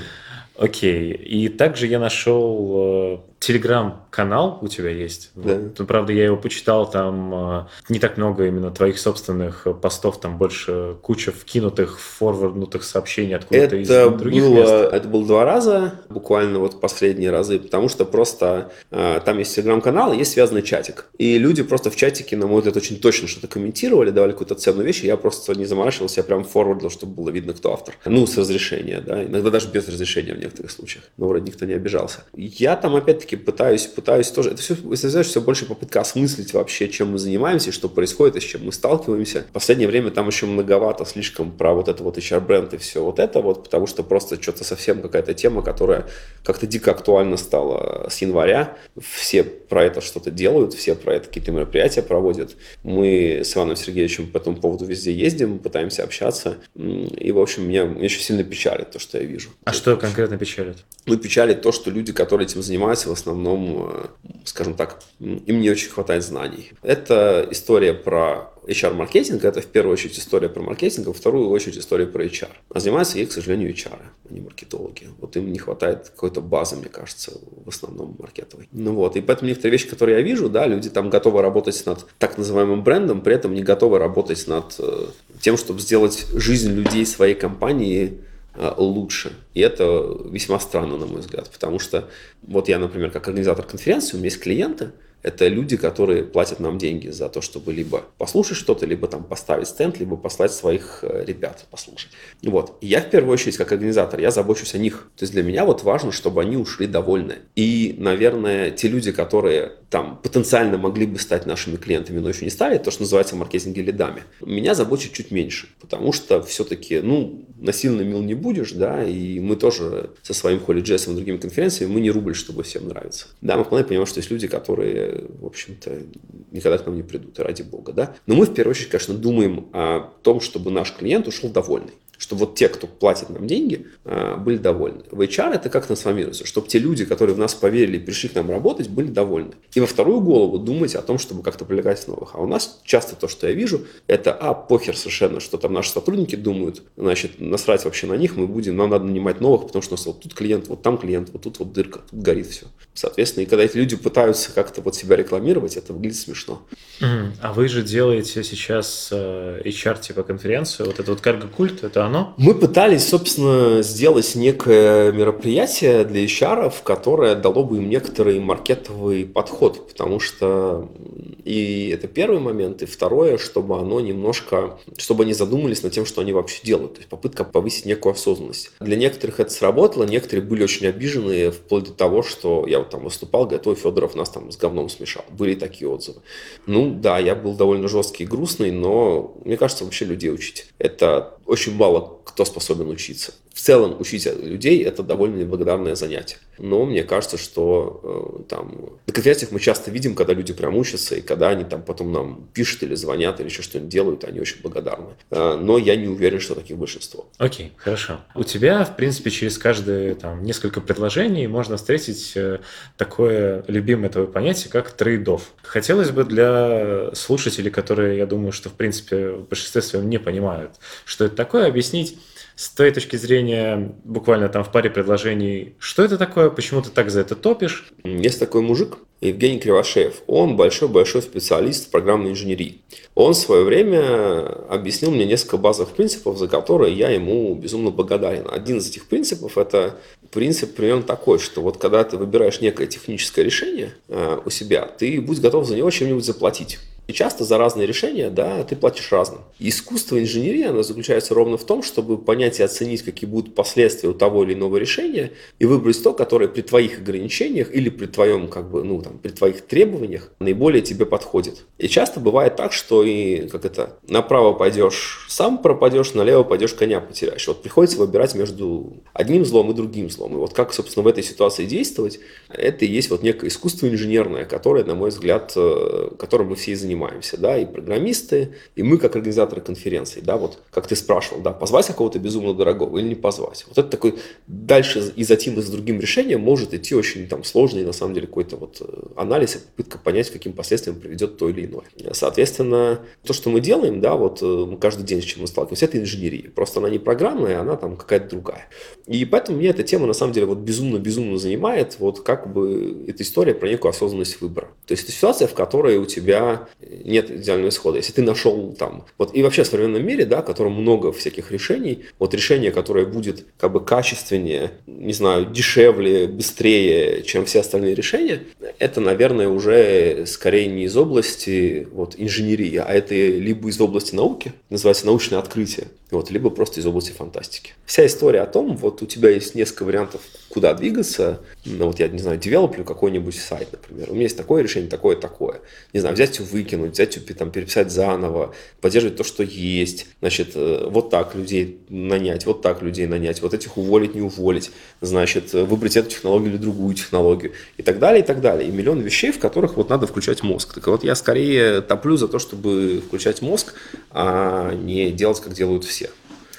Окей. И также я нашел телеграм-канал у тебя есть. Да. Вот. Ну, правда, я его почитал, там э, не так много именно твоих собственных постов, там больше куча вкинутых, форварднутых сообщений откуда-то из других было, мест. это было два раза, буквально вот последние разы, потому что просто э, там есть телеграм-канал, и есть связанный чатик. И люди просто в чатике, на мой взгляд, очень точно что-то комментировали, давали какую-то ценную вещь, и я просто не заморачивался, я прям форвардил, чтобы было видно, кто автор. Ну, с разрешения, да, иногда даже без разрешения в некоторых случаях, но вроде никто не обижался. Я там опять-таки пытаюсь, пытаюсь тоже, это все, если знаешь, все больше попытка осмыслить вообще, чем мы занимаемся, что происходит и с чем мы сталкиваемся. В последнее время там еще многовато слишком про вот это вот HR-бренд и все вот это вот, потому что просто что-то совсем какая-то тема, которая как-то дико актуальна стала с января. Все про это что-то делают, все про это какие-то мероприятия проводят. Мы с Иваном Сергеевичем по этому поводу везде ездим, пытаемся общаться. И, в общем, меня, меня очень сильно печалит то, что я вижу. А что конкретно печалит? Ну, печалит то, что люди, которые этим занимаются, в основном, э, скажем так, им не очень хватает знаний. Это история про HR-маркетинг, это в первую очередь история про маркетинг, а во вторую очередь история про HR. А занимаются ей, к сожалению, HR, а не маркетологи. Вот им не хватает какой-то базы, мне кажется, в основном маркетовой. Ну вот, и поэтому некоторые вещи, которые я вижу, да, люди там готовы работать над так называемым брендом, при этом не готовы работать над э, тем, чтобы сделать жизнь людей своей компании лучше. И это весьма странно, на мой взгляд, потому что вот я, например, как организатор конференции, у меня есть клиенты, это люди, которые платят нам деньги за то, чтобы либо послушать что-то, либо там поставить стенд, либо послать своих э, ребят послушать. Вот. И я в первую очередь, как организатор, я забочусь о них. То есть для меня вот важно, чтобы они ушли довольны. И, наверное, те люди, которые там потенциально могли бы стать нашими клиентами, но еще не стали, то, что называется в маркетинге лидами, меня заботит чуть меньше. Потому что все-таки, ну, насильно мил не будешь, да, и мы тоже со своим Холли и другими конференциями, мы не рубль, чтобы всем нравиться. Да, мы вполне понимаем, что есть люди, которые в общем-то, никогда к нам не придут, ради бога, да. Но мы, в первую очередь, конечно, думаем о том, чтобы наш клиент ушел довольный чтобы вот те, кто платит нам деньги, а, были довольны. В HR это как трансформируется, чтобы те люди, которые в нас поверили и пришли к нам работать, были довольны. И во вторую голову думать о том, чтобы как-то привлекать новых. А у нас часто то, что я вижу, это, а, похер совершенно, что там наши сотрудники думают, значит, насрать вообще на них, мы будем, нам надо нанимать новых, потому что у нас вот тут клиент, вот там клиент, вот тут вот дырка, тут горит все. Соответственно, и когда эти люди пытаются как-то вот себя рекламировать, это выглядит смешно. А вы же делаете сейчас э, HR типа конференцию, вот это вот карго-культ, это оно? Мы пытались, собственно, сделать некое мероприятие для HR, которое дало бы им некоторый маркетовый подход, потому что и это первый момент, и второе, чтобы оно немножко, чтобы они задумались над тем, что они вообще делают, то есть попытка повысить некую осознанность. Для некоторых это сработало, некоторые были очень обижены, вплоть до того, что я вот там выступал, говорит, ой, Федоров нас там с говном смешал. Были такие отзывы. Ну да, я был довольно жесткий и грустный, но мне кажется, вообще людей учить. Это очень мало кто способен учиться. В целом учить людей – это довольно неблагодарное занятие. Но мне кажется, что э, там на конференциях мы часто видим, когда люди прям учатся, и когда они там потом нам пишут или звонят, или еще что-нибудь делают, они очень благодарны. Э, но я не уверен, что таких большинство. Окей, okay, хорошо. У тебя, в принципе, через каждые там несколько предложений можно встретить э, такое любимое твое понятие, как трейдов. Хотелось бы для слушателей, которые, я думаю, что, в принципе, в большинстве своем не понимают, что это такое, объяснить с твоей точки зрения, буквально там в паре предложений, что это такое, почему ты так за это топишь? Есть такой мужик, Евгений Кривошеев. Он большой-большой специалист в программной инженерии. Он в свое время объяснил мне несколько базовых принципов, за которые я ему безумно благодарен. Один из этих принципов – это принцип примерно такой, что вот когда ты выбираешь некое техническое решение э, у себя, ты будь готов за него чем-нибудь заплатить. И часто за разные решения, да, ты платишь разным. искусство инженерии, оно заключается ровно в том, чтобы понять и оценить, какие будут последствия у того или иного решения, и выбрать то, которое при твоих ограничениях или при твоем, как бы, ну, там, при твоих требованиях наиболее тебе подходит. И часто бывает так, что и, как это, направо пойдешь, сам пропадешь, налево пойдешь, коня потеряешь. Вот приходится выбирать между одним злом и другим злом. И вот как, собственно, в этой ситуации действовать, это и есть вот некое искусство инженерное, которое, на мой взгляд, э, которым мы все и занимаемся занимаемся, да, и программисты, и мы как организаторы конференции, да, вот как ты спрашивал, да, позвать какого-то безумно дорогого или не позвать. Вот это такой дальше и затем и с другим решением может идти очень там сложный, на самом деле, какой-то вот э, анализ и попытка понять, каким последствиям приведет то или иное. Соответственно, то, что мы делаем, да, вот э, мы каждый день с чем мы сталкиваемся, это инженерия. Просто она не программная, она там какая-то другая. И поэтому меня эта тема, на самом деле, вот безумно-безумно занимает, вот как бы эта история про некую осознанность выбора. То есть это ситуация, в которой у тебя нет идеального исхода. Если ты нашел там, вот и вообще в современном мире, да, в котором много всяких решений, вот решение, которое будет как бы качественнее, не знаю, дешевле, быстрее, чем все остальные решения, это, наверное, уже скорее не из области вот, инженерии, а это либо из области науки, называется научное открытие, вот, либо просто из области фантастики. Вся история о том, вот у тебя есть несколько вариантов, куда двигаться. Ну, вот я, не знаю, девелоплю какой-нибудь сайт, например. У меня есть такое решение, такое, такое. Не знаю, взять и выкинуть, взять и там, переписать заново, поддерживать то, что есть. Значит, э, вот так людей нанять, вот так людей нанять, вот этих уволить, не уволить. Значит, выбрать эту технологию или другую технологию. И так далее, и так далее. И миллион вещей, в которых вот надо включать мозг. Так вот, я скорее топлю за то, чтобы включать мозг, а не делать, как делают все.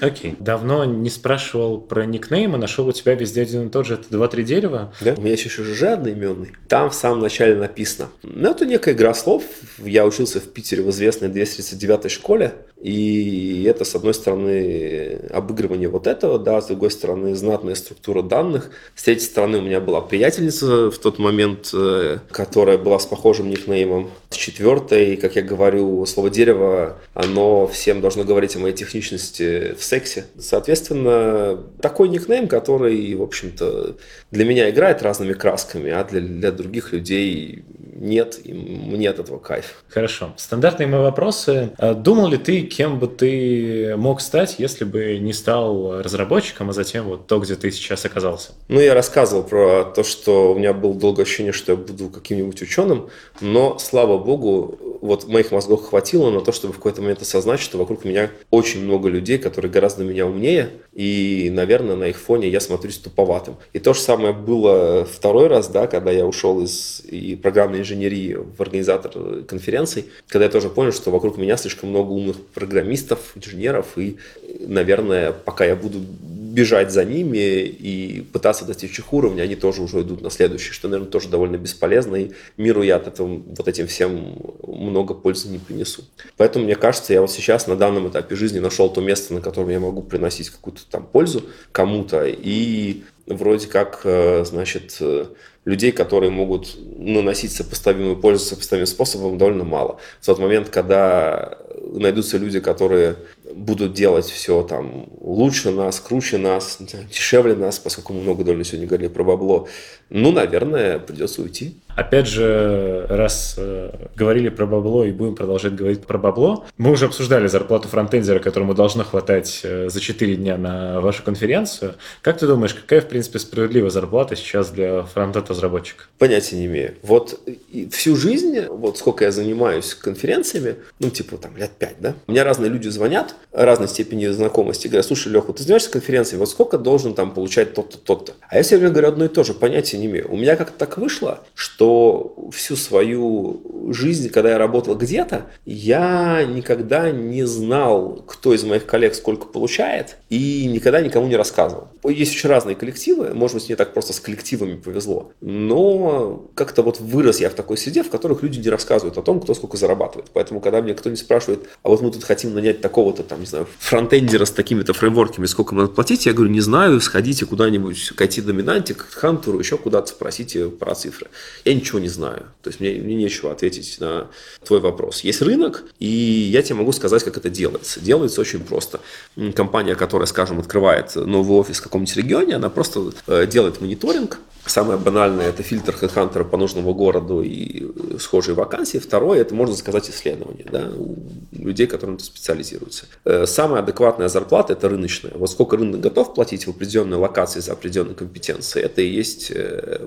Окей. Давно не спрашивал про никнейм, а нашел у тебя везде один и тот же. Это два-три дерева? Да. У меня есть еще же одноименный. Там в самом начале написано. Ну, это некая игра слов. Я учился в Питере в известной 239-й школе. И это, с одной стороны, обыгрывание вот этого, да, с другой стороны, знатная структура данных. С третьей стороны, у меня была приятельница в тот момент, э, которая была с похожим никнеймом. С четвертой, как я говорю, слово «дерево», оно всем должно говорить о моей техничности в сексе. Соответственно, такой никнейм, который, в общем-то, для меня играет разными красками, а для, для других людей нет, и мне от этого кайф. Хорошо. Стандартные мои вопросы. А думал ли ты, кем бы ты мог стать, если бы не стал разработчиком, а затем вот то, где ты сейчас оказался? Ну, я рассказывал про то, что у меня было долгое ощущение, что я буду каким-нибудь ученым, но, слава богу, вот моих мозгов хватило на то, чтобы в какой-то момент осознать, что вокруг меня очень много людей, которые гораздо меня умнее, и, наверное, на их фоне я смотрюсь туповатым. И то же самое было второй раз, да, когда я ушел из и программной инженерии в организатор конференций, когда я тоже понял, что вокруг меня слишком много умных программистов, инженеров, и, наверное, пока я буду бежать за ними и пытаться достичь их уровня, они тоже уже идут на следующий, что, наверное, тоже довольно бесполезно, и миру я от этого, вот этим всем много пользы не принесу. Поэтому, мне кажется, я вот сейчас на данном этапе жизни нашел то место, на котором я могу приносить какую-то там пользу кому-то, и вроде как, э, значит, э, людей, которые могут наносить сопоставимую пользу сопоставимым способом, довольно мало. В тот момент, когда найдутся люди, которые будут делать все там лучше нас, круче нас, дешевле нас, поскольку мы много довольно сегодня говорили про бабло, ну, наверное, придется уйти. Опять же, раз э, говорили про бабло и будем продолжать говорить про бабло, мы уже обсуждали зарплату фронтендера, которому должно хватать э, за 4 дня на вашу конференцию. Как ты думаешь, какая, в принципе, справедливая зарплата сейчас для фронтенд-разработчика? Понятия не имею. Вот всю жизнь, вот сколько я занимаюсь конференциями, ну, типа там лет 5, да, у меня разные люди звонят, разной степени знакомости, говорят, слушай, Леха, ты занимаешься конференцией, вот сколько должен там получать тот-то, тот-то? А я все время говорю одно и то же, понятия не имею. У меня как-то так вышло, что всю свою жизнь, когда я работал где-то, я никогда не знал, кто из моих коллег сколько получает, и никогда никому не рассказывал. Есть очень разные коллективы, может быть, мне так просто с коллективами повезло, но как-то вот вырос я в такой среде, в которых люди не рассказывают о том, кто сколько зарабатывает. Поэтому, когда мне кто-нибудь спрашивает, а вот мы тут хотим нанять такого-то, там, не знаю, фронтендера с такими-то фреймворками, сколько надо платить, я говорю, не знаю, сходите куда-нибудь к IT-доминанте, к Хантеру, еще куда-то спросите про цифры. Я ничего не знаю. То есть мне, мне нечего ответить на твой вопрос. Есть рынок, и я тебе могу сказать, как это делается. Делается очень просто. Компания, которая, скажем, открывает новый офис в каком-нибудь регионе, она просто э, делает мониторинг, Самое банальное – это фильтр HeadHunter по нужному городу и э, схожие вакансии. Второе – это, можно сказать, исследование да, у людей, которые специализируются. Э, самая адекватная зарплата – это рыночная. Вот сколько рынок готов платить в определенной локации за определенные компетенции, это и есть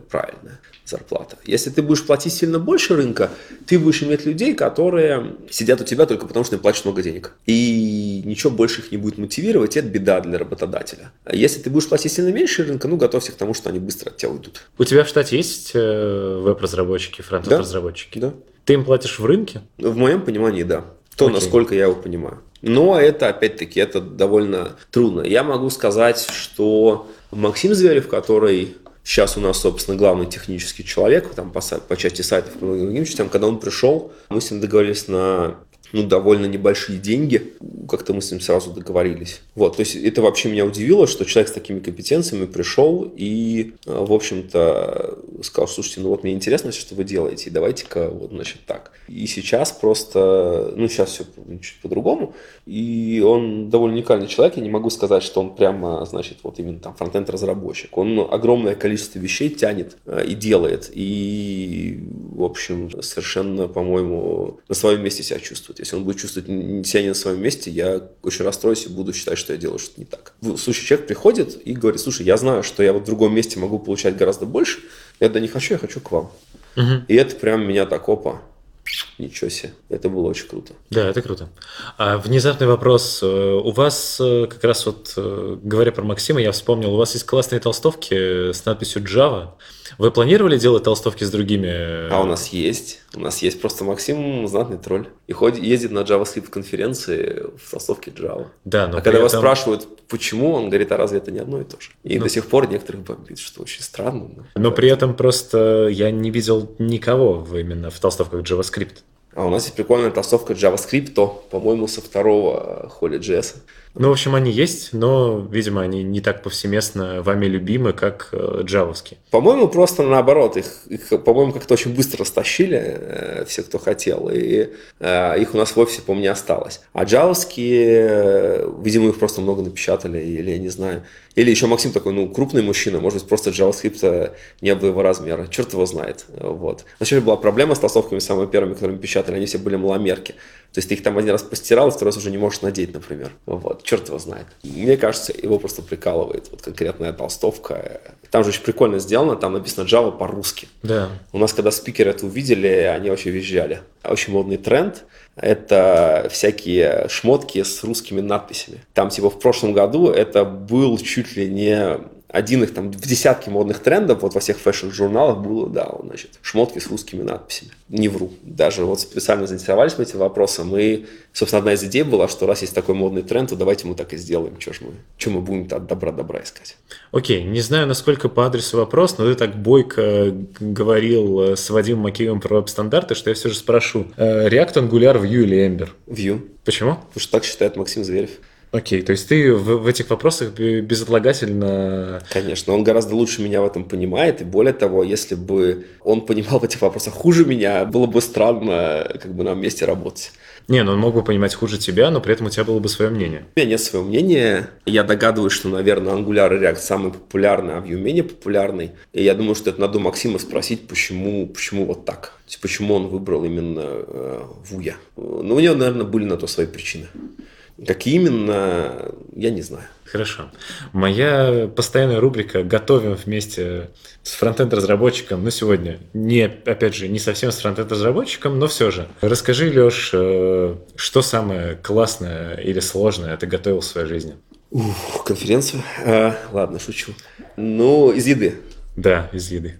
правильная зарплата. Если ты будешь платить сильно больше рынка, ты будешь иметь людей, которые сидят у тебя только потому, что им платят много денег. И ничего больше их не будет мотивировать, это беда для работодателя. А если ты будешь платить сильно меньше рынка, ну, готовься к тому, что они быстро от тебя уйдут. У тебя в штате есть э, веб-разработчики, фронт-разработчики? Да. да. Ты им платишь в рынке? В моем понимании, да. То, Окей. насколько я его понимаю. Но это, опять-таки, это довольно трудно. Я могу сказать, что Максим Зверев, который сейчас у нас, собственно, главный технический человек там, по, по части сайтов и другим частям, когда он пришел, мы с ним договорились на ну, довольно небольшие деньги. Как-то мы с ним сразу договорились. Вот, то есть это вообще меня удивило, что человек с такими компетенциями пришел и, э, в общем-то, сказал, слушайте, ну вот мне интересно, что вы делаете, давайте-ка вот, значит, так. И сейчас просто, ну, сейчас все чуть по-другому, и он довольно уникальный человек, я не могу сказать, что он прямо, значит, вот именно там фронтенд разработчик. Он огромное количество вещей тянет э, и делает, и, в общем, совершенно, по-моему, на своем месте себя чувствует. Если он будет чувствовать себя не на своем месте, я очень расстроюсь и буду считать, что я делаю что-то не так. В случае человек приходит и говорит, слушай, я знаю, что я вот в другом месте могу получать гораздо больше, я да не хочу, я хочу к вам. Угу. И это прям меня так, опа, Ничего себе, это было очень круто. Да, это круто. А внезапный вопрос. Э, у вас э, как раз вот, э, говоря про Максима, я вспомнил, у вас есть классные толстовки с надписью Java. Вы планировали делать толстовки с другими? А у нас есть. У нас есть просто Максим знатный тролль. И ходит, ездит на JavaScript конференции в толстовке Java. Да, но а когда его этом... спрашивают, почему, он говорит, а разве это не одно и то же? И ну... до сих пор некоторых бомбит, что очень странно. Но, но при этом просто я не видел никого именно в толстовках JavaScript. А у нас есть прикольная толстовка JavaScript, по-моему, со второго холи JS. Ну, в общем, они есть, но, видимо, они не так повсеместно вами любимы, как э, джавовские. По-моему, просто наоборот. Их, их по-моему, как-то очень быстро стащили э, все, кто хотел. И э, их у нас в офисе, по-моему, не осталось. А джавовские, э, видимо, их просто много напечатали, или я не знаю. Или еще Максим такой, ну, крупный мужчина, может быть, просто JavaScript не было его размера. Черт его знает. Вот. Вначале была проблема с толстовками самыми первыми, которыми печатали. Они все были маломерки. То есть ты их там один раз постирал, и второй раз уже не можешь надеть, например. Вот черт его знает. Мне кажется, его просто прикалывает вот конкретная толстовка. Там же очень прикольно сделано, там написано Java по-русски. Да. У нас, когда спикеры это увидели, они вообще визжали. Очень модный тренд – это всякие шмотки с русскими надписями. Там, типа, в прошлом году это был чуть ли не один их там в десятке модных трендов, вот во всех фэшн-журналах было, да, вот, значит, шмотки с русскими надписями. Не вру. Даже вот специально заинтересовались мы этим вопросом, и, собственно, одна из идей была, что раз есть такой модный тренд, то давайте мы так и сделаем. Что ж мы, что мы будем от добра-добра искать? Окей, не знаю, насколько по адресу вопрос, но ты так бойко говорил с Вадимом Макеевым про веб-стандарты, что я все же спрошу. Э, React, Angular, Vue или Ember? Vue. Почему? Потому что так считает Максим Зверев. Окей, то есть ты в, в этих вопросах безотлагательно... Конечно, он гораздо лучше меня в этом понимает, и более того, если бы он понимал в этих вопросах хуже меня, было бы странно как бы нам вместе работать. Не, ну он мог бы понимать хуже тебя, но при этом у тебя было бы свое мнение. У меня нет своего мнения. Я догадываюсь, что, наверное, Angular и React самый популярный, а Vue менее популярный. И я думаю, что это надо у Максима спросить, почему, почему вот так. То есть, почему он выбрал именно э, Vue. Ну, у него, наверное, были на то свои причины. Как именно, я не знаю. Хорошо. Моя постоянная рубрика «Готовим вместе с фронтенд-разработчиком». Ну, сегодня не, опять же, не совсем с фронтенд-разработчиком, но все же. Расскажи, Леш, э, что самое классное или сложное ты готовил в своей жизни? Ух, конференцию? А, ладно, шучу. Ну, из еды. Да, из еды.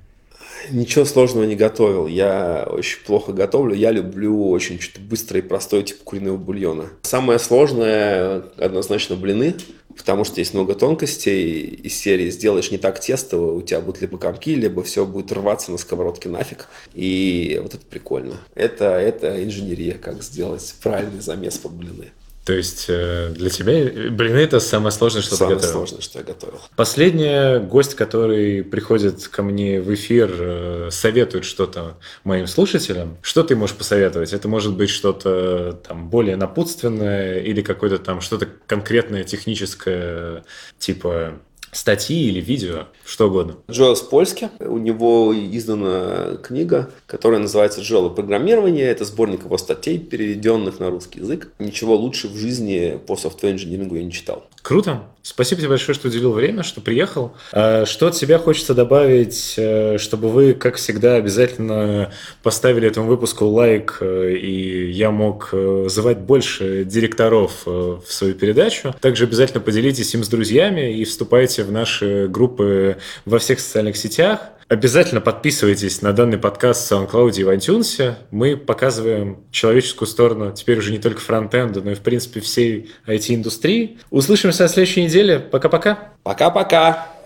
Ничего сложного не готовил. Я очень плохо готовлю. Я люблю очень что-то быстрое и простое, типа куриного бульона. Самое сложное однозначно блины, потому что есть много тонкостей из серии «Сделаешь не так тесто», у тебя будут либо комки, либо все будет рваться на сковородке нафиг. И вот это прикольно. Это, это инженерия, как сделать правильный замес под блины. То есть э, для тебя блины это самое сложное, что самое ты готовил? Самое сложное, что я готовил. Последний гость, который приходит ко мне в эфир, э, советует что-то моим слушателям. Что ты можешь посоветовать? Это может быть что-то там более напутственное или какое-то там что-то конкретное техническое, типа статьи или видео, что угодно. Джоэл Польски. У него издана книга, которая называется «Джоэл программирование». Это сборник его статей, переведенных на русский язык. Ничего лучше в жизни по софтвер-инжинирингу я не читал. Круто. Спасибо тебе большое, что уделил время, что приехал. А что от себя хочется добавить, э, чтобы вы, как всегда, обязательно поставили этому выпуску лайк, э, и я мог э, звать больше директоров в свою передачу. Также обязательно поделитесь им с друзьями и вступайте вступайте в наши группы во всех социальных сетях. Обязательно подписывайтесь на данный подкаст в SoundCloud и в iTunes. Мы показываем человеческую сторону теперь уже не только фронтенда, но и, в принципе, всей IT-индустрии. Услышимся на следующей неделе. Пока-пока. Пока-пока.